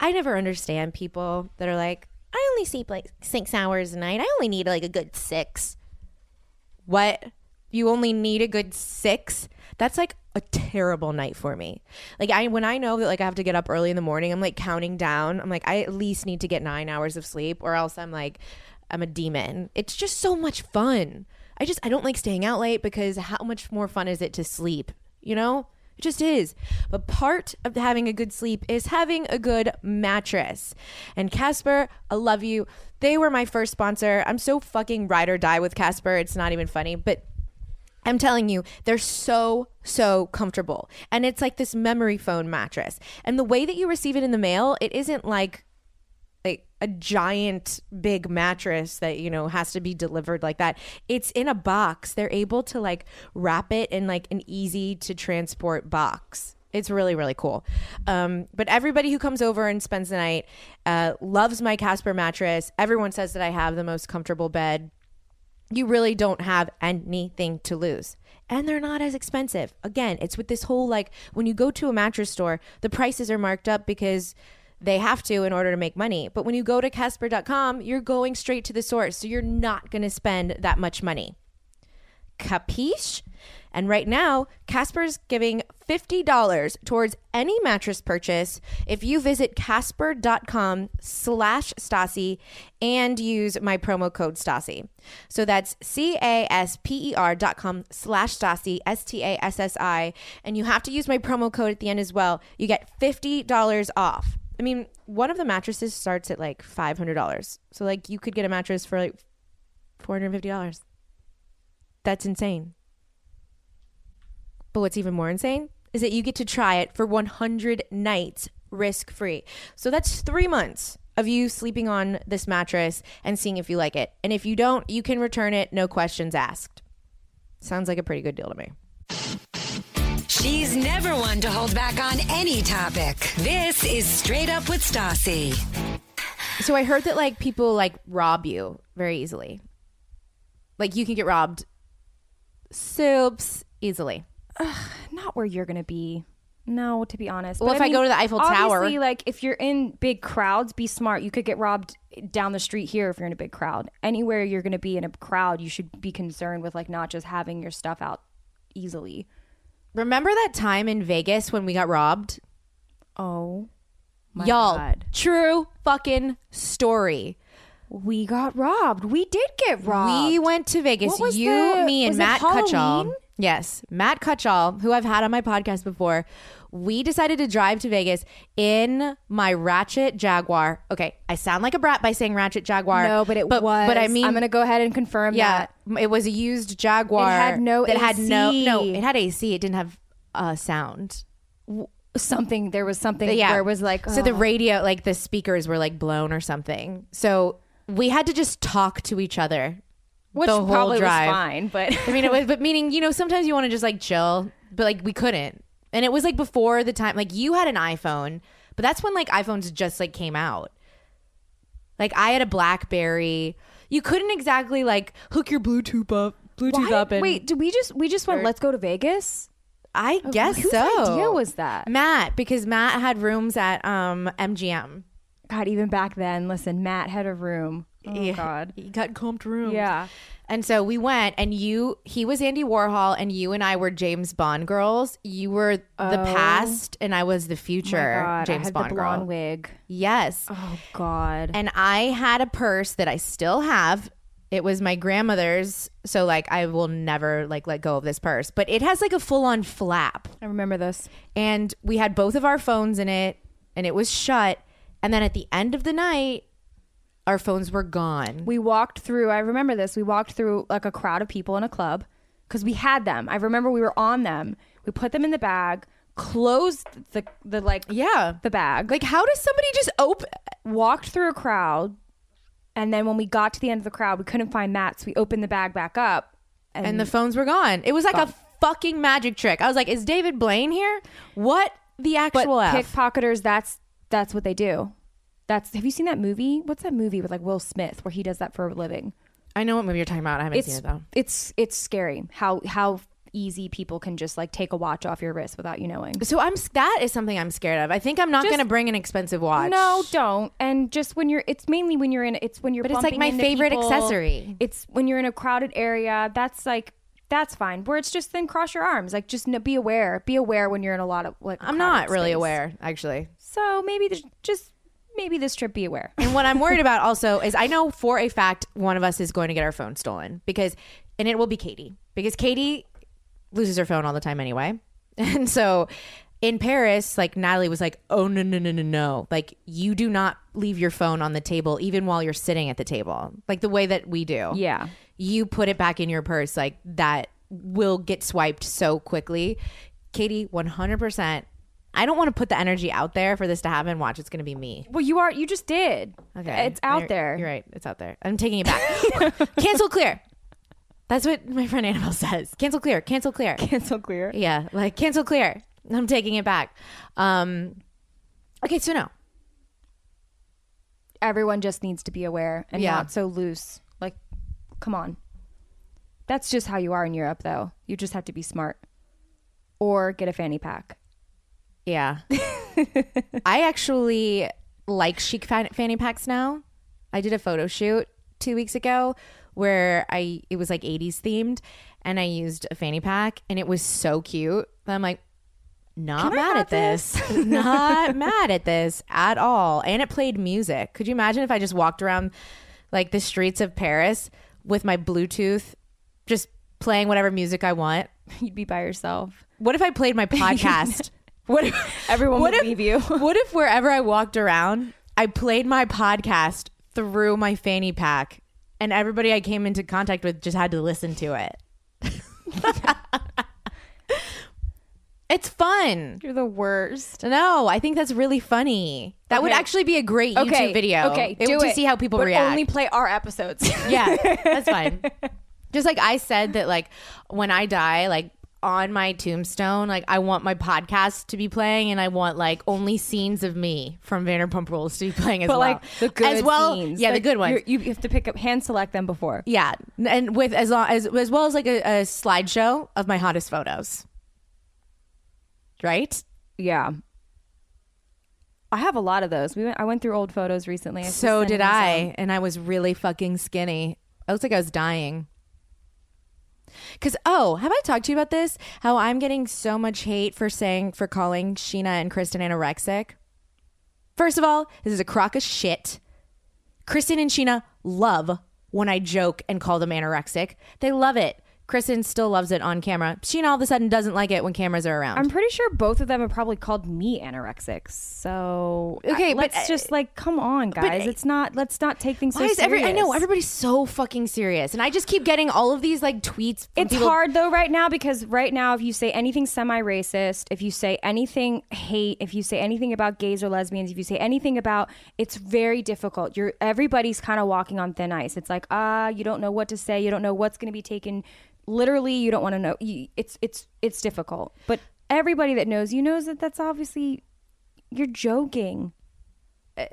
I never understand people that are like, I only sleep like six hours a night. I only need like a good six. What? You only need a good six? That's like a terrible night for me. Like I when I know that like I have to get up early in the morning, I'm like counting down. I'm like I at least need to get 9 hours of sleep or else I'm like I'm a demon. It's just so much fun. I just I don't like staying out late because how much more fun is it to sleep, you know? It just is. But part of having a good sleep is having a good mattress. And Casper, I love you. They were my first sponsor. I'm so fucking ride or die with Casper. It's not even funny, but I'm telling you, they're so, so comfortable. And it's like this memory foam mattress. And the way that you receive it in the mail, it isn't like like a giant big mattress that you know has to be delivered like that. It's in a box. They're able to like wrap it in like an easy to transport box. It's really really cool. Um, but everybody who comes over and spends the night uh, loves my casper mattress. Everyone says that i have the most comfortable bed you really don't have anything to lose. And they're not as expensive. Again, it's with this whole like when you go to a mattress store, the prices are marked up because they have to in order to make money. But when you go to Casper.com, you're going straight to the source. So you're not going to spend that much money. Capiche? And right now, Casper's giving $50 towards any mattress purchase if you visit casper.com slash Stassi and use my promo code Stassi. So that's C-A-S-P-E-R dot com slash Stassi, S-T-A-S-S-I. And you have to use my promo code at the end as well. You get $50 off. I mean, one of the mattresses starts at like $500. So like you could get a mattress for like $450. That's insane. But what's even more insane is that you get to try it for 100 nights risk free. So that's three months of you sleeping on this mattress and seeing if you like it. And if you don't, you can return it, no questions asked. Sounds like a pretty good deal to me. She's never one to hold back on any topic. This is Straight Up with Stassi. So I heard that like people like rob you very easily. Like you can get robbed soups easily. Not where you're gonna be. No, to be honest. Well, if I go to the Eiffel Tower- like if you're in big crowds, be smart. You could get robbed down the street here if you're in a big crowd. Anywhere you're gonna be in a crowd, you should be concerned with like not just having your stuff out easily. Remember that time in Vegas when we got robbed? Oh, my Y'all, God. true fucking story. we got robbed. We did get robbed. We went to Vegas. You, the- me, and Matt Cutchall. Yes, Matt Cutchall, who I've had on my podcast before. We decided to drive to Vegas in my Ratchet Jaguar. Okay, I sound like a brat by saying Ratchet Jaguar. No, but it was. But I mean, I'm gonna go ahead and confirm yeah, that. it was a used Jaguar. It had no that had no no. It had AC. It didn't have uh, sound. Something there was something yeah. where it was like so the oh. radio, like the speakers were like blown or something. So we had to just talk to each other. Which the whole probably drive. was fine, but I mean, it was, but meaning, you know, sometimes you want to just like chill, but like we couldn't. And it was like before the time, like you had an iPhone, but that's when like iPhones just like came out. Like I had a Blackberry. You couldn't exactly like hook your Bluetooth up, Bluetooth Why- up, and wait, did we just we just went? Let's go to Vegas. I guess Whose so. idea was that? Matt? Because Matt had rooms at um MGM. God, even back then, listen, Matt had a room. Oh Yeah. God, he got comped rooms. yeah. And so we went, and you, he was Andy Warhol, and you and I were James Bond girls. You were the oh. past, and I was the future Oh God, James I had Bond the blonde girl. wig. Yes. Oh God. And I had a purse that I still have. It was my grandmother's, so like I will never like let go of this purse. But it has like a full on flap, I remember this. and we had both of our phones in it, and it was shut. And then at the end of the night, our phones were gone. We walked through. I remember this. We walked through like a crowd of people in a club because we had them. I remember we were on them. We put them in the bag, closed the the like yeah. the bag, Like, how does somebody just open? walked through a crowd, and then when we got to the end of the crowd, we couldn't find Matt, so we opened the bag back up, and, and the phones were gone. It was like a fucking magic trick. I was like, is David Blaine here? What the but actual F? pickpocketers. That's that's what they do. That's have you seen that movie? What's that movie with like Will Smith where he does that for a living? I know what movie you're talking about. I haven't It's seen it though. it's it's scary how how easy people can just like take a watch off your wrist without you knowing. So I'm that is something I'm scared of. I think I'm not going to bring an expensive watch. No, don't. And just when you're, it's mainly when you're in. It's when you're. But it's like my favorite people. accessory. It's when you're in a crowded area. That's like that's fine. Where it's just then cross your arms. Like just be aware. Be aware when you're in a lot of like. I'm not really space. aware actually. So maybe there's just maybe this trip be aware. And what I'm worried about also is I know for a fact one of us is going to get our phone stolen because, and it will be Katie because Katie loses her phone all the time anyway. And so in Paris, like Natalie was like, oh, no, no, no, no, no. Like you do not leave your phone on the table even while you're sitting at the table, like the way that we do. Yeah. You put it back in your purse, like that will get swiped so quickly. Katie, 100%. I don't want to put the energy out there for this to happen. Watch, it's going to be me. Well, you are. You just did. Okay. It's out You're- there. You're right. It's out there. I'm taking it back. Cancel clear. That's what my friend Annabelle says. Cancel clear. Cancel clear. Cancel clear. Yeah, like cancel clear. I'm taking it back. Um Okay, so no. Everyone just needs to be aware and Yeah. not so loose. Like, come on. That's just how you are in Europe, though. You just have to be smart, or get a fanny pack. Yeah. I actually like chic fan- fanny packs now. I did a photo shoot 2 weeks ago where I it was like 80s themed and I used a fanny pack and it was so cute. that I'm like not mad at this. not mad at this at all. And it played music. Could you imagine if I just walked around like the streets of Paris with my Bluetooth just playing whatever music I want? You'd be by yourself. What if I played my podcast? What if Everyone what would if, leave you. what if wherever I walked around, I played my podcast through my fanny pack and everybody I came into contact with just had to listen to it? it's fun. You're the worst. No, I think that's really funny. That would Okay. actually be a great YouTube Okay, video. Okay, It- do to it. see how people but react. Only play our episodes. yeah, that's fine. Just like I said that, like when I die, like on my tombstone, like I want my podcast to be playing, and I want like only scenes of me from Vanderpump Rules to be playing as but well. like the good as well, scenes. yeah, Like, the good ones. you're- have to pick up hand select them before. Yeah, and with as long as as well as like a, a slideshow of my hottest photos. Right. Yeah. I have a lot of those. We went, I went through old photos recently. I So did you some. I, and I was really fucking skinny. I looked like I was dying. Cause oh, have I talked to you about this? How I'm getting so much hate for saying for calling Scheana and Kristen anorexic. First of all, this is a crock of shit. Kristen and Scheana love when I joke and call them anorexic. They love it. Kristen still loves it on camera. Scheana all of a sudden doesn't like it when cameras are around. I'm pretty sure both of them have probably called me anorexic. So uh, Okay, I- but, let's just uh, like come on, guys. Uh, it's not. Let's not take things. Why so is every? I know everybody's so fucking serious, and I just keep getting all of these like tweets. from It's people- hard though right now because right now if you say anything semi-racist, if you say anything hate, if you say anything about gays or lesbians, if you say anything about it's very difficult. You're everybody's kind of walking on thin ice. It's like, ah, you don't know what to say, you don't know what's going to be taken literally, you don't want to know. You, it's it's it's difficult. But everybody that knows you knows that that's obviously you're joking. Uh,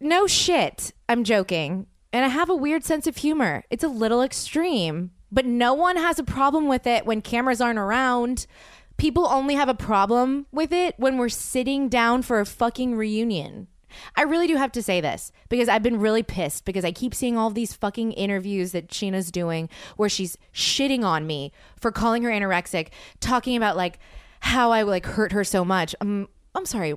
no shit. I'm joking. And I have a weird sense of humor. It's a little extreme, but no one has a problem with it when cameras aren't around. People only have a problem with it when we're sitting down for a fucking reunion. I really do have to say this because I've been really pissed because I keep seeing all these fucking interviews that Scheana's doing where she's shitting on me for calling her anorexic, talking about like how I like hurt her so much. Um, I'm sorry,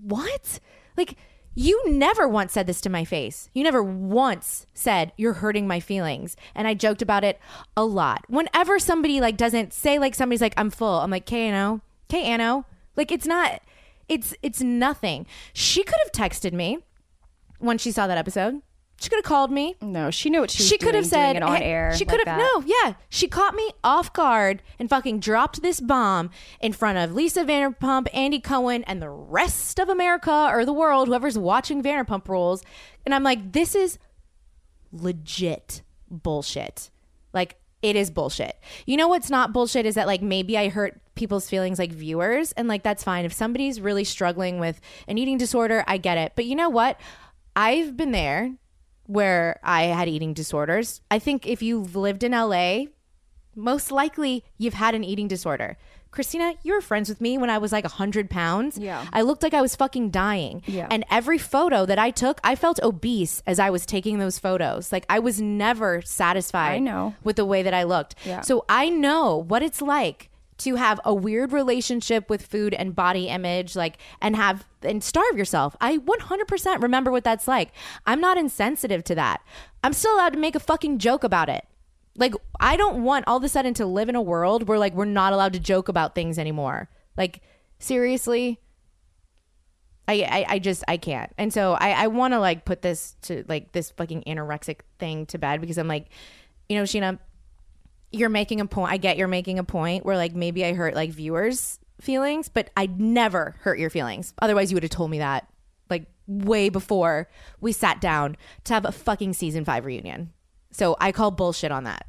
what? Like, you never once said this to my face. You never once said you're hurting my feelings. And I joked about it a lot. Whenever somebody like doesn't say like somebody's like I'm full, I'm like, "Okay, Anno." Like it's not it's it's nothing. She could have texted me when she saw that episode. She could have called me. No, she knew what she was She could doing, have said on hey, air. She like could have that. no, yeah. She caught me off guard and fucking dropped this bomb in front of Lisa Vanderpump, Andy Cohen, and the rest of America or the world, whoever's watching Vanderpump Rules. And I'm like, this is legit bullshit. Like it is bullshit. You know what's not bullshit is that like maybe I hurt people's feelings like viewers and like that's fine. If somebody's really struggling with an eating disorder, I get it. But you know what? I've been there where I had eating disorders. I think if you've lived in LA, most likely you've had an eating disorder. Kristina, you were friends with me when I was like 100 pounds. Yeah. I looked like I was fucking dying. Yeah. And every photo that I took, I felt obese as I was taking those photos. Like I was never satisfied I know. with the way that I looked. Yeah. So I know what it's like to have a weird relationship with food and body image like and have and starve yourself. I 100% remember what that's like. I'm not insensitive to that. I'm still allowed to make a fucking joke about it. Like I don't want all of a sudden to live in a world where like we're not allowed to joke about things anymore. Like seriously, I, I, I just I can't. And so I, I want to like put this to like this fucking anorexic thing to bed because I'm like, you know, Scheana, you're making a point. I get you're making a point where like maybe I hurt like viewers' feelings, but I'd never hurt your feelings. Otherwise, you would have told me that like way before we sat down to have a fucking season five reunion. So I call bullshit on that.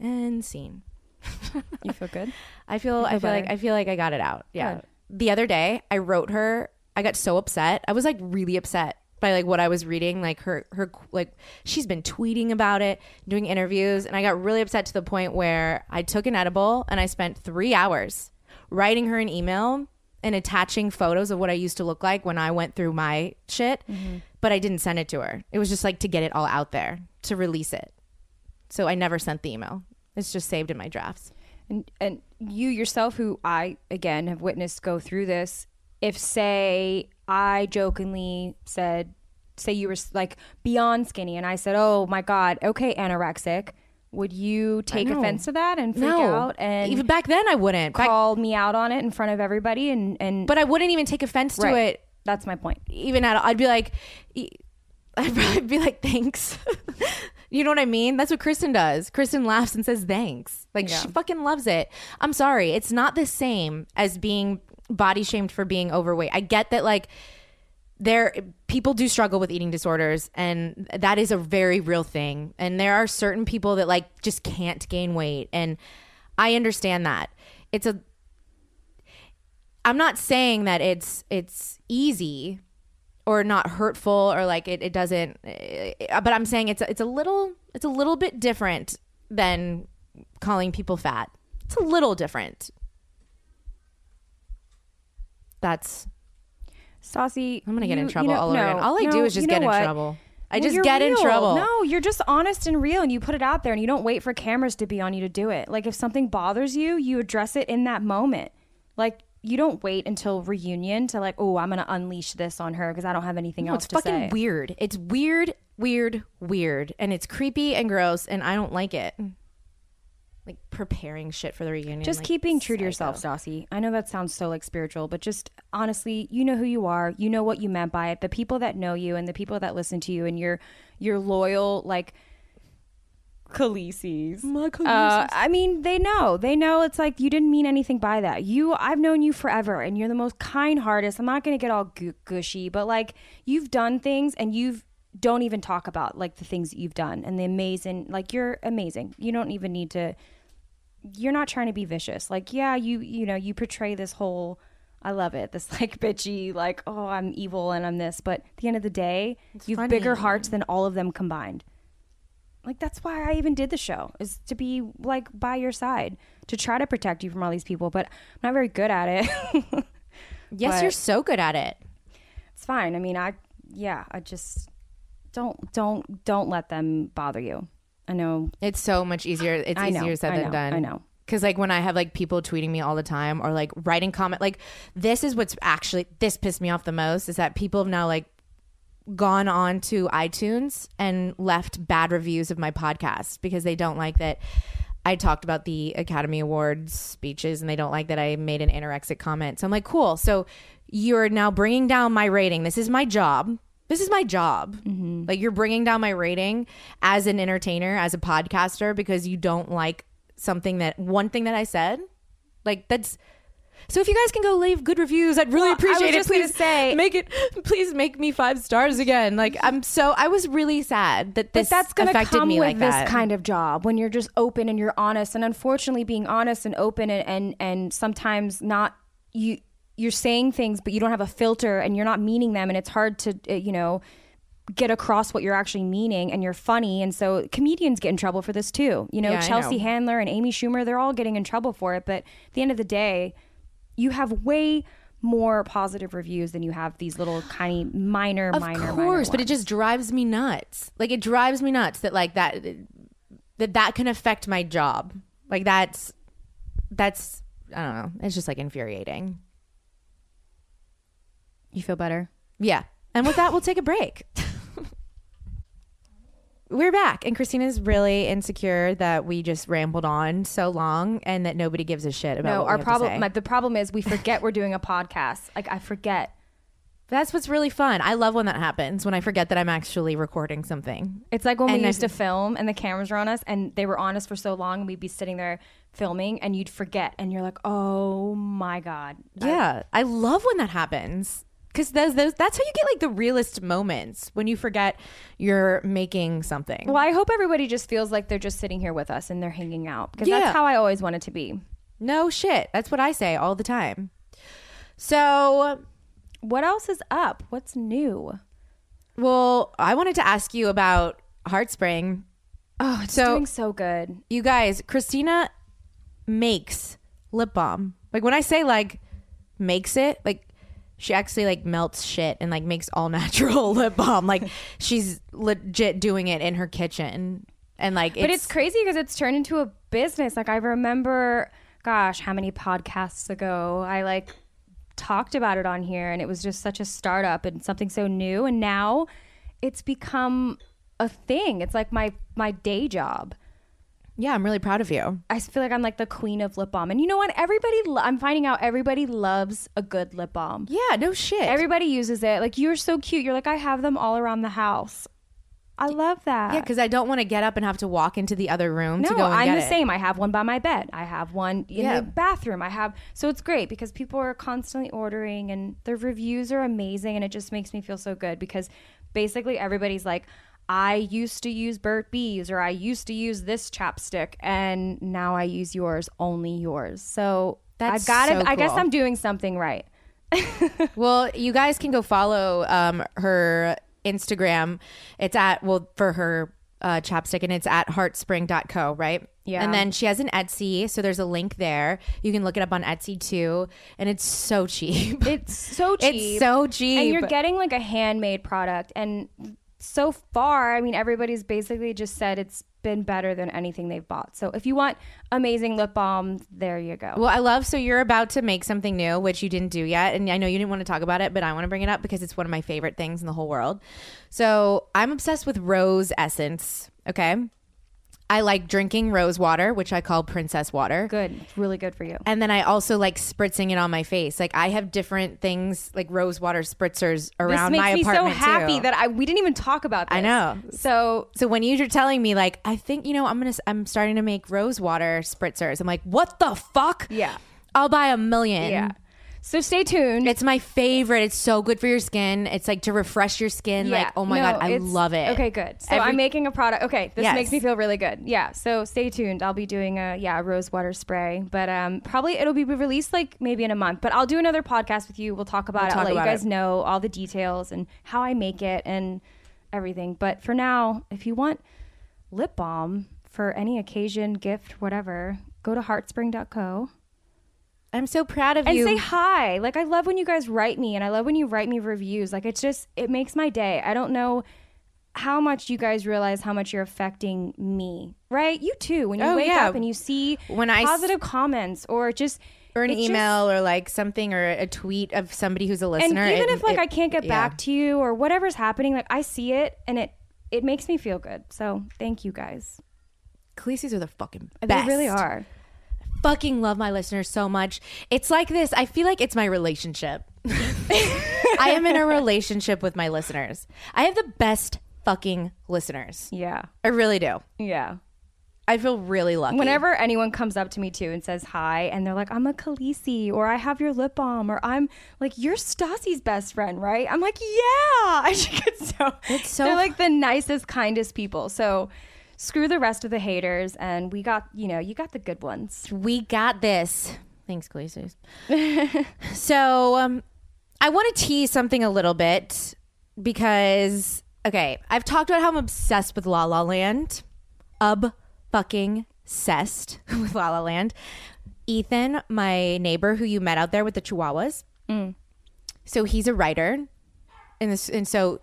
And scene. You feel good? I feel I feel like? I feel like I got it out. Yeah. Good. The other day I wrote her I got so upset. I was like really upset by like what I was reading like her her like she's been tweeting about it, doing interviews and I got really upset to the point where I took an edible and I spent 3 hours writing her an email and attaching photos of what I used to look like when I went through my shit, mm-hmm. but I didn't send it to her. It was just like to get it all out there, to release it. So I never sent the email. It's just saved in my drafts. and and you yourself who i again have witnessed go through this if say i jokingly said say you were like beyond skinny and i said oh my god okay anorexic would you take know. offense to that and freak no, out and even back then I wouldn't. Back- call me out on it in front of everybody and and but I wouldn't even take offense to Right. it. that's my point Even at I'd be like, e- I'd probably be like, thanks. you know what I mean? That's what Kristen does. Kristen laughs and says thanks. Like she fucking loves it. I'm sorry, it's not the same as being body shamed for being overweight. I get that, like. There, people do struggle with eating disorders, and that is a very real thing. And there are certain people that like just can't gain weight, and I understand that. It's a I'm not saying that it's it's easy or not hurtful or like it, it doesn't uh, but I'm saying it's it's a little it's a little bit different than calling people fat. It's a little different. That's Stassi, I'm gonna get in trouble you know- all over no, again. All I no, do is just get in what? trouble. I Well, just get in trouble. No, you're just honest and real, and you put it out there, and you don't wait for cameras to be on you to do it. Like if something bothers you, you address it in that moment. Like you don't wait until reunion to like, oh, I'm gonna unleash this on her because I don't have anything No, else it's to fucking say. weird. It's weird, weird, weird, and it's creepy and gross, and I don't like it. Like preparing shit for the reunion. Just like, keep being true to yourself, Stassi. I know that sounds so like spiritual, but just honestly, you know who you are. You know what you meant by it. The people that know you and the people that listen to you and your your loyal like Khaleesi's. My Uh, I mean, they know. They know it's like you didn't mean anything by that. You, I've known you forever, and you're the most kind-hearted. I'm not gonna get all gu- gushy, but like you've done things, and you've don't even talk about like the things that you've done and the amazing. Like you're amazing. You don't even need to. You're not trying to be vicious. Like yeah, you you know you portray this whole. I love it. This like bitchy, like oh I'm evil and I'm this, but at the end of the day, you've funny. bigger hearts than all of them combined like that's why I even did the show is to be like by your side to try to protect you from all these people but I'm not very good at it Yes, But- you're so good at it. it's fine I mean I yeah I just don't don't don't let them bother you I know It's so much easier. It's I know, easier said I than know, done. I know. Because like when I have like people tweeting me all the time or like writing comment, like this is what's actually this pissed me off the most is that people have now like gone on to iTunes and left bad reviews of my podcast because they don't like that I talked about the Academy Awards speeches and they don't like that I made an anorexic comment. So I'm like, cool. So you're now bringing down my rating. This is my job. This is my job. Mm-hmm. Like you're bringing down my rating as an entertainer, as a podcaster, because you don't like something that one thing that I said. Like that's. So if you guys can go leave good reviews, I'd really Well, appreciate it. just gonna Please say- make it. Please make me five stars again. Like I'm so. I was really sad that this but that's to affected come me with like this that. kind of job when you're just open and you're honest and unfortunately being honest and open and and, and sometimes not you you're saying things but you don't have a filter and you're not meaning them and it's hard to uh, you know get across what you're actually meaning and you're funny and so comedians get in trouble for this too you know Yeah, chelsea know. handler and amy schumer they're all getting in trouble for it but at the end of the day you have way more positive reviews than you have these little tiny minor of minor course, minor but it just drives me nuts. Like it drives me nuts that like that that that can affect my job. Like that's that's I don't know. It's just like infuriating. You feel better Yeah. And with that, we'll take a break. We're back, and Kristina's really insecure that we just rambled on so long and that nobody gives a shit about. No, what our have to say. problem. My, the problem is we forget we're doing a podcast. Like I forget. That's what's really fun. I love when that happens when I forget that I'm actually recording something. It's like when And we used to film and the cameras were on us and they were on us for so long and we'd be sitting there filming and you'd forget and you're like, oh my god. Yeah, I love when that happens because those, those that's how you get like the realest moments when you forget you're making something. Well, I hope everybody just feels like they're just sitting here with us and they're hanging out because Yeah. that's how I always want it to be. No shit, that's what I say all the time. So, What else is up? What's new? well, I wanted to ask you about Heartspring. Oh, it's So- doing so good. You guys, Kristina makes lip balm. Like when I say like makes it, like she actually like melts shit and like makes all natural lip balm. Like she's legit doing it in her kitchen. And like but it's crazy because it's turned into a business. Like I remember, gosh, how many podcasts ago I like talked about it on here, and it was just such a startup and something so new. And now it's become a thing. It's like my my day job. Yeah, I'm really proud of you. I feel like I'm like the queen of lip balm. And you know what? Everybody, lo- I'm finding out everybody loves a good lip balm. Yeah, no shit. Everybody uses it. Like you're so cute. You're like I have them all around the house. I love that. yeah, because I don't want to get up and have to walk into the other room No, to go and I'm the it. same. I have one by my bed. I have one in Yeah. the bathroom. I have so it's great because people are constantly ordering and the reviews are amazing and it just makes me feel so good because basically everybody's like I used to use Burt Bees or I used to use this chapstick and now I use yours, only yours. So That's I've got so I guess. I'm doing something right. Well, you guys can go follow um, her Instagram. It's at well for her uh, chapstick, and it's at heartspring.co, right? Yeah. And then she has an Etsy, so there's a link there. You can look it up on Etsy too, and it's so cheap. It's so cheap. It's so cheap. And you're getting like a handmade product. And so far, I mean, everybody's basically just said it's been better than anything they've bought. So if you want amazing lip balm, there you go. Well, I love. So you're about to make something new, which you didn't do yet, and I know you didn't want to talk about it, but I want to bring it up because it's one of my favorite things in the whole world. So I'm obsessed with rose essence. Okay, I like drinking rose water, which I call princess water. good. It's really good for you. And then I also like spritzing it on my face. Like I have different things like rose water spritzers around This makes my me so happy too. that I we didn't even talk about this. I know. So so when you're telling me like I think you know I'm gonna I'm starting to make rose water spritzers. I'm like what the fuck? Yeah. I'll buy a million. yeah. So stay tuned. It's my favorite. It's so good for your skin. It's like to refresh your skin. Like, oh my No, god, I love it. Okay, good. So Every- I'm making a product. Okay, this Yes. makes me feel really good. Yeah. So stay tuned. I'll be doing a yeah a rose water spray, but um probably it'll be released like maybe in a month. But I'll do another podcast with you. We'll talk about We'll it. talk I'll let you guys it. know all the details and how I make it and everything. But for now, if you want lip balm for any occasion, gift, whatever, go to heartspring.co. I'm so proud of and you. And say hi. Like I love when you guys write me and I love when you write me reviews. Like it's just it makes my day. I don't know how much you guys realize how much you're affecting me. Right? You too. When you Oh, wake yeah. up and you see When I s- positive comments or just or an it just- email or like something or a tweet of somebody who's a listener. and even it- if like it- I can't get yeah. back to you or whatever's happening, like I see it and it it makes me feel good. So thank you guys. Khaleesi's are the fucking best. They really are. Fucking love my listeners so much. It's like this. I feel like it's my relationship. I am in a relationship with my listeners. I have the best fucking listeners. Yeah. I really do. Yeah. I feel really lucky. Whenever anyone comes up to me too and says hi, and they're like, "I'm a Khaleesi," or "I have your lip balm," or "I'm like, you're Stassi's best friend, right?" I'm like, "Yeah." I just get so. It's so They're like the nicest, kindest people. So screw the rest of the haters, and we got you know you got the good ones. We got this. Thanks, Khaleesi's. so, um, I want to tease something a little bit because, okay, I've talked about how I'm obsessed with La La Land. Ub fucking obsessed with La La Land. Ethan, my neighbor who you met out there with the Chihuahuas. So he's a writer, and this, and so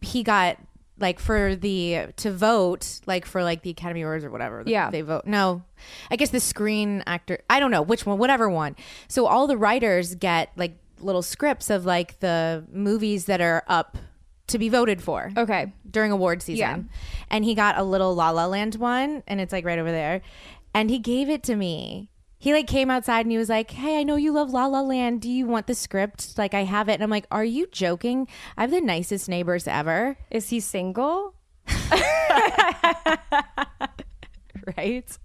he got like for the to vote like for like the Academy Awards or whatever. Yeah. they vote. No, I guess the Screen Actor. I don't know which one, whatever one. So all the writers get like little scripts of like the movies that are up to be voted for Okay. during award season. Yeah. And he got a little La La Land one, and it's like right over there. And he gave it to me. He like came outside and he was like, "Hey, I know you love La La Land. Do you want the script? Like, I have it." And I'm like, "Are you joking? I have the nicest neighbors ever." Is he single? right?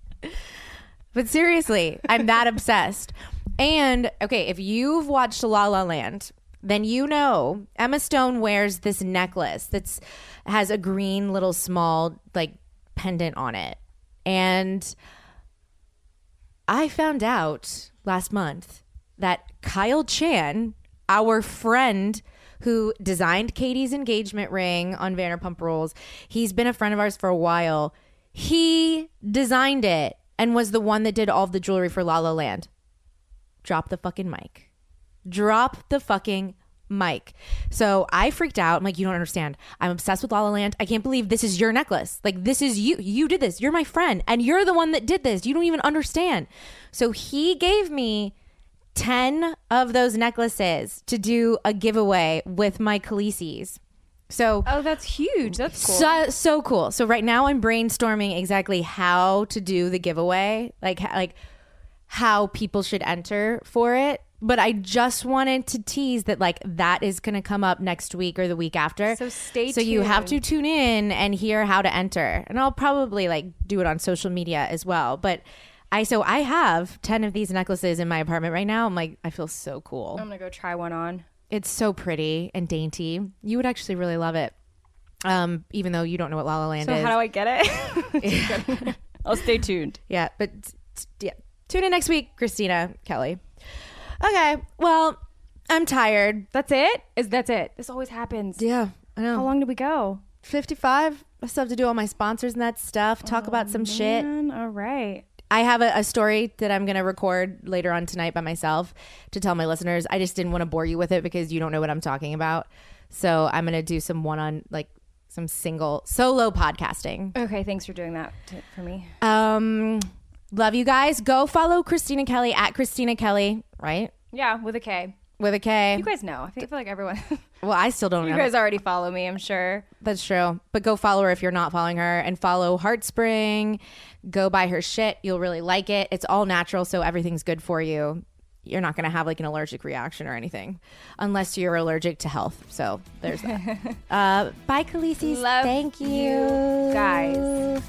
But seriously, I'm that obsessed. And okay, if you've watched La La Land, then you know Emma Stone wears this necklace that's has a green little small like pendant on it. And I found out last month that Kyle Chan, our friend who designed Katie's engagement ring on Vanderpump Rules, he's been a friend of ours for a while. He designed it and was the one that did all the jewelry for La La Land. Drop the fucking mic. Drop the fucking mic. So I freaked out. I'm like, you don't understand. I'm obsessed with La La Land. I can't believe this is your necklace. Like, this is you. You did this. You're my friend. And you're the one that did this. You don't even understand. So he gave me 10 of those necklaces to do a giveaway with my Khaleesi's. So Oh, that's huge. That's cool. so, so cool. So right now I'm brainstorming exactly how to do the giveaway, like like how people should enter for it. But I just wanted to tease that like that is going to come up next week or the week after. So stay So you have to tune in and hear how to enter. And I'll probably like do it on social media as well. But I so I have 10 of these necklaces in my apartment right now. I'm like I feel so cool. I'm gonna go try one on. It's so pretty and dainty. You would actually really love it. Um, even though you don't know what La La Land So is. So how do I get it? I'll stay tuned. Yeah, but yeah. Tune in next week, Kristina Kelly. Okay, well, I'm tired. That's it? Is that's it? This always happens. Yeah, I know. How long do we go? 55. I still have to do all my sponsors and that stuff. Talk about some shit. Man, all right. I have a, a story that I'm going to record later on tonight by myself to tell my listeners. I just didn't want to bore you with it because you don't know what I'm talking about. So I'm going to do some one on, like, some single solo podcasting. Okay, thanks for doing that t- for me. Um, love you guys. Go follow Kristina Kelly at Kristina Kelly, right? Yeah, with a K. With a K. You guys know. I think I feel like everyone. well, I still don't you know. guys already follow me. I'm sure. That's true. But go follow her if you're not following her and follow Heartspring. Go buy her shit. You'll really like it. It's all natural, so everything's good for you. You're not going to have like an allergic reaction or anything unless you're allergic to health. So there's that. uh, bye, Khaleesi's. Love Thank you. you guys.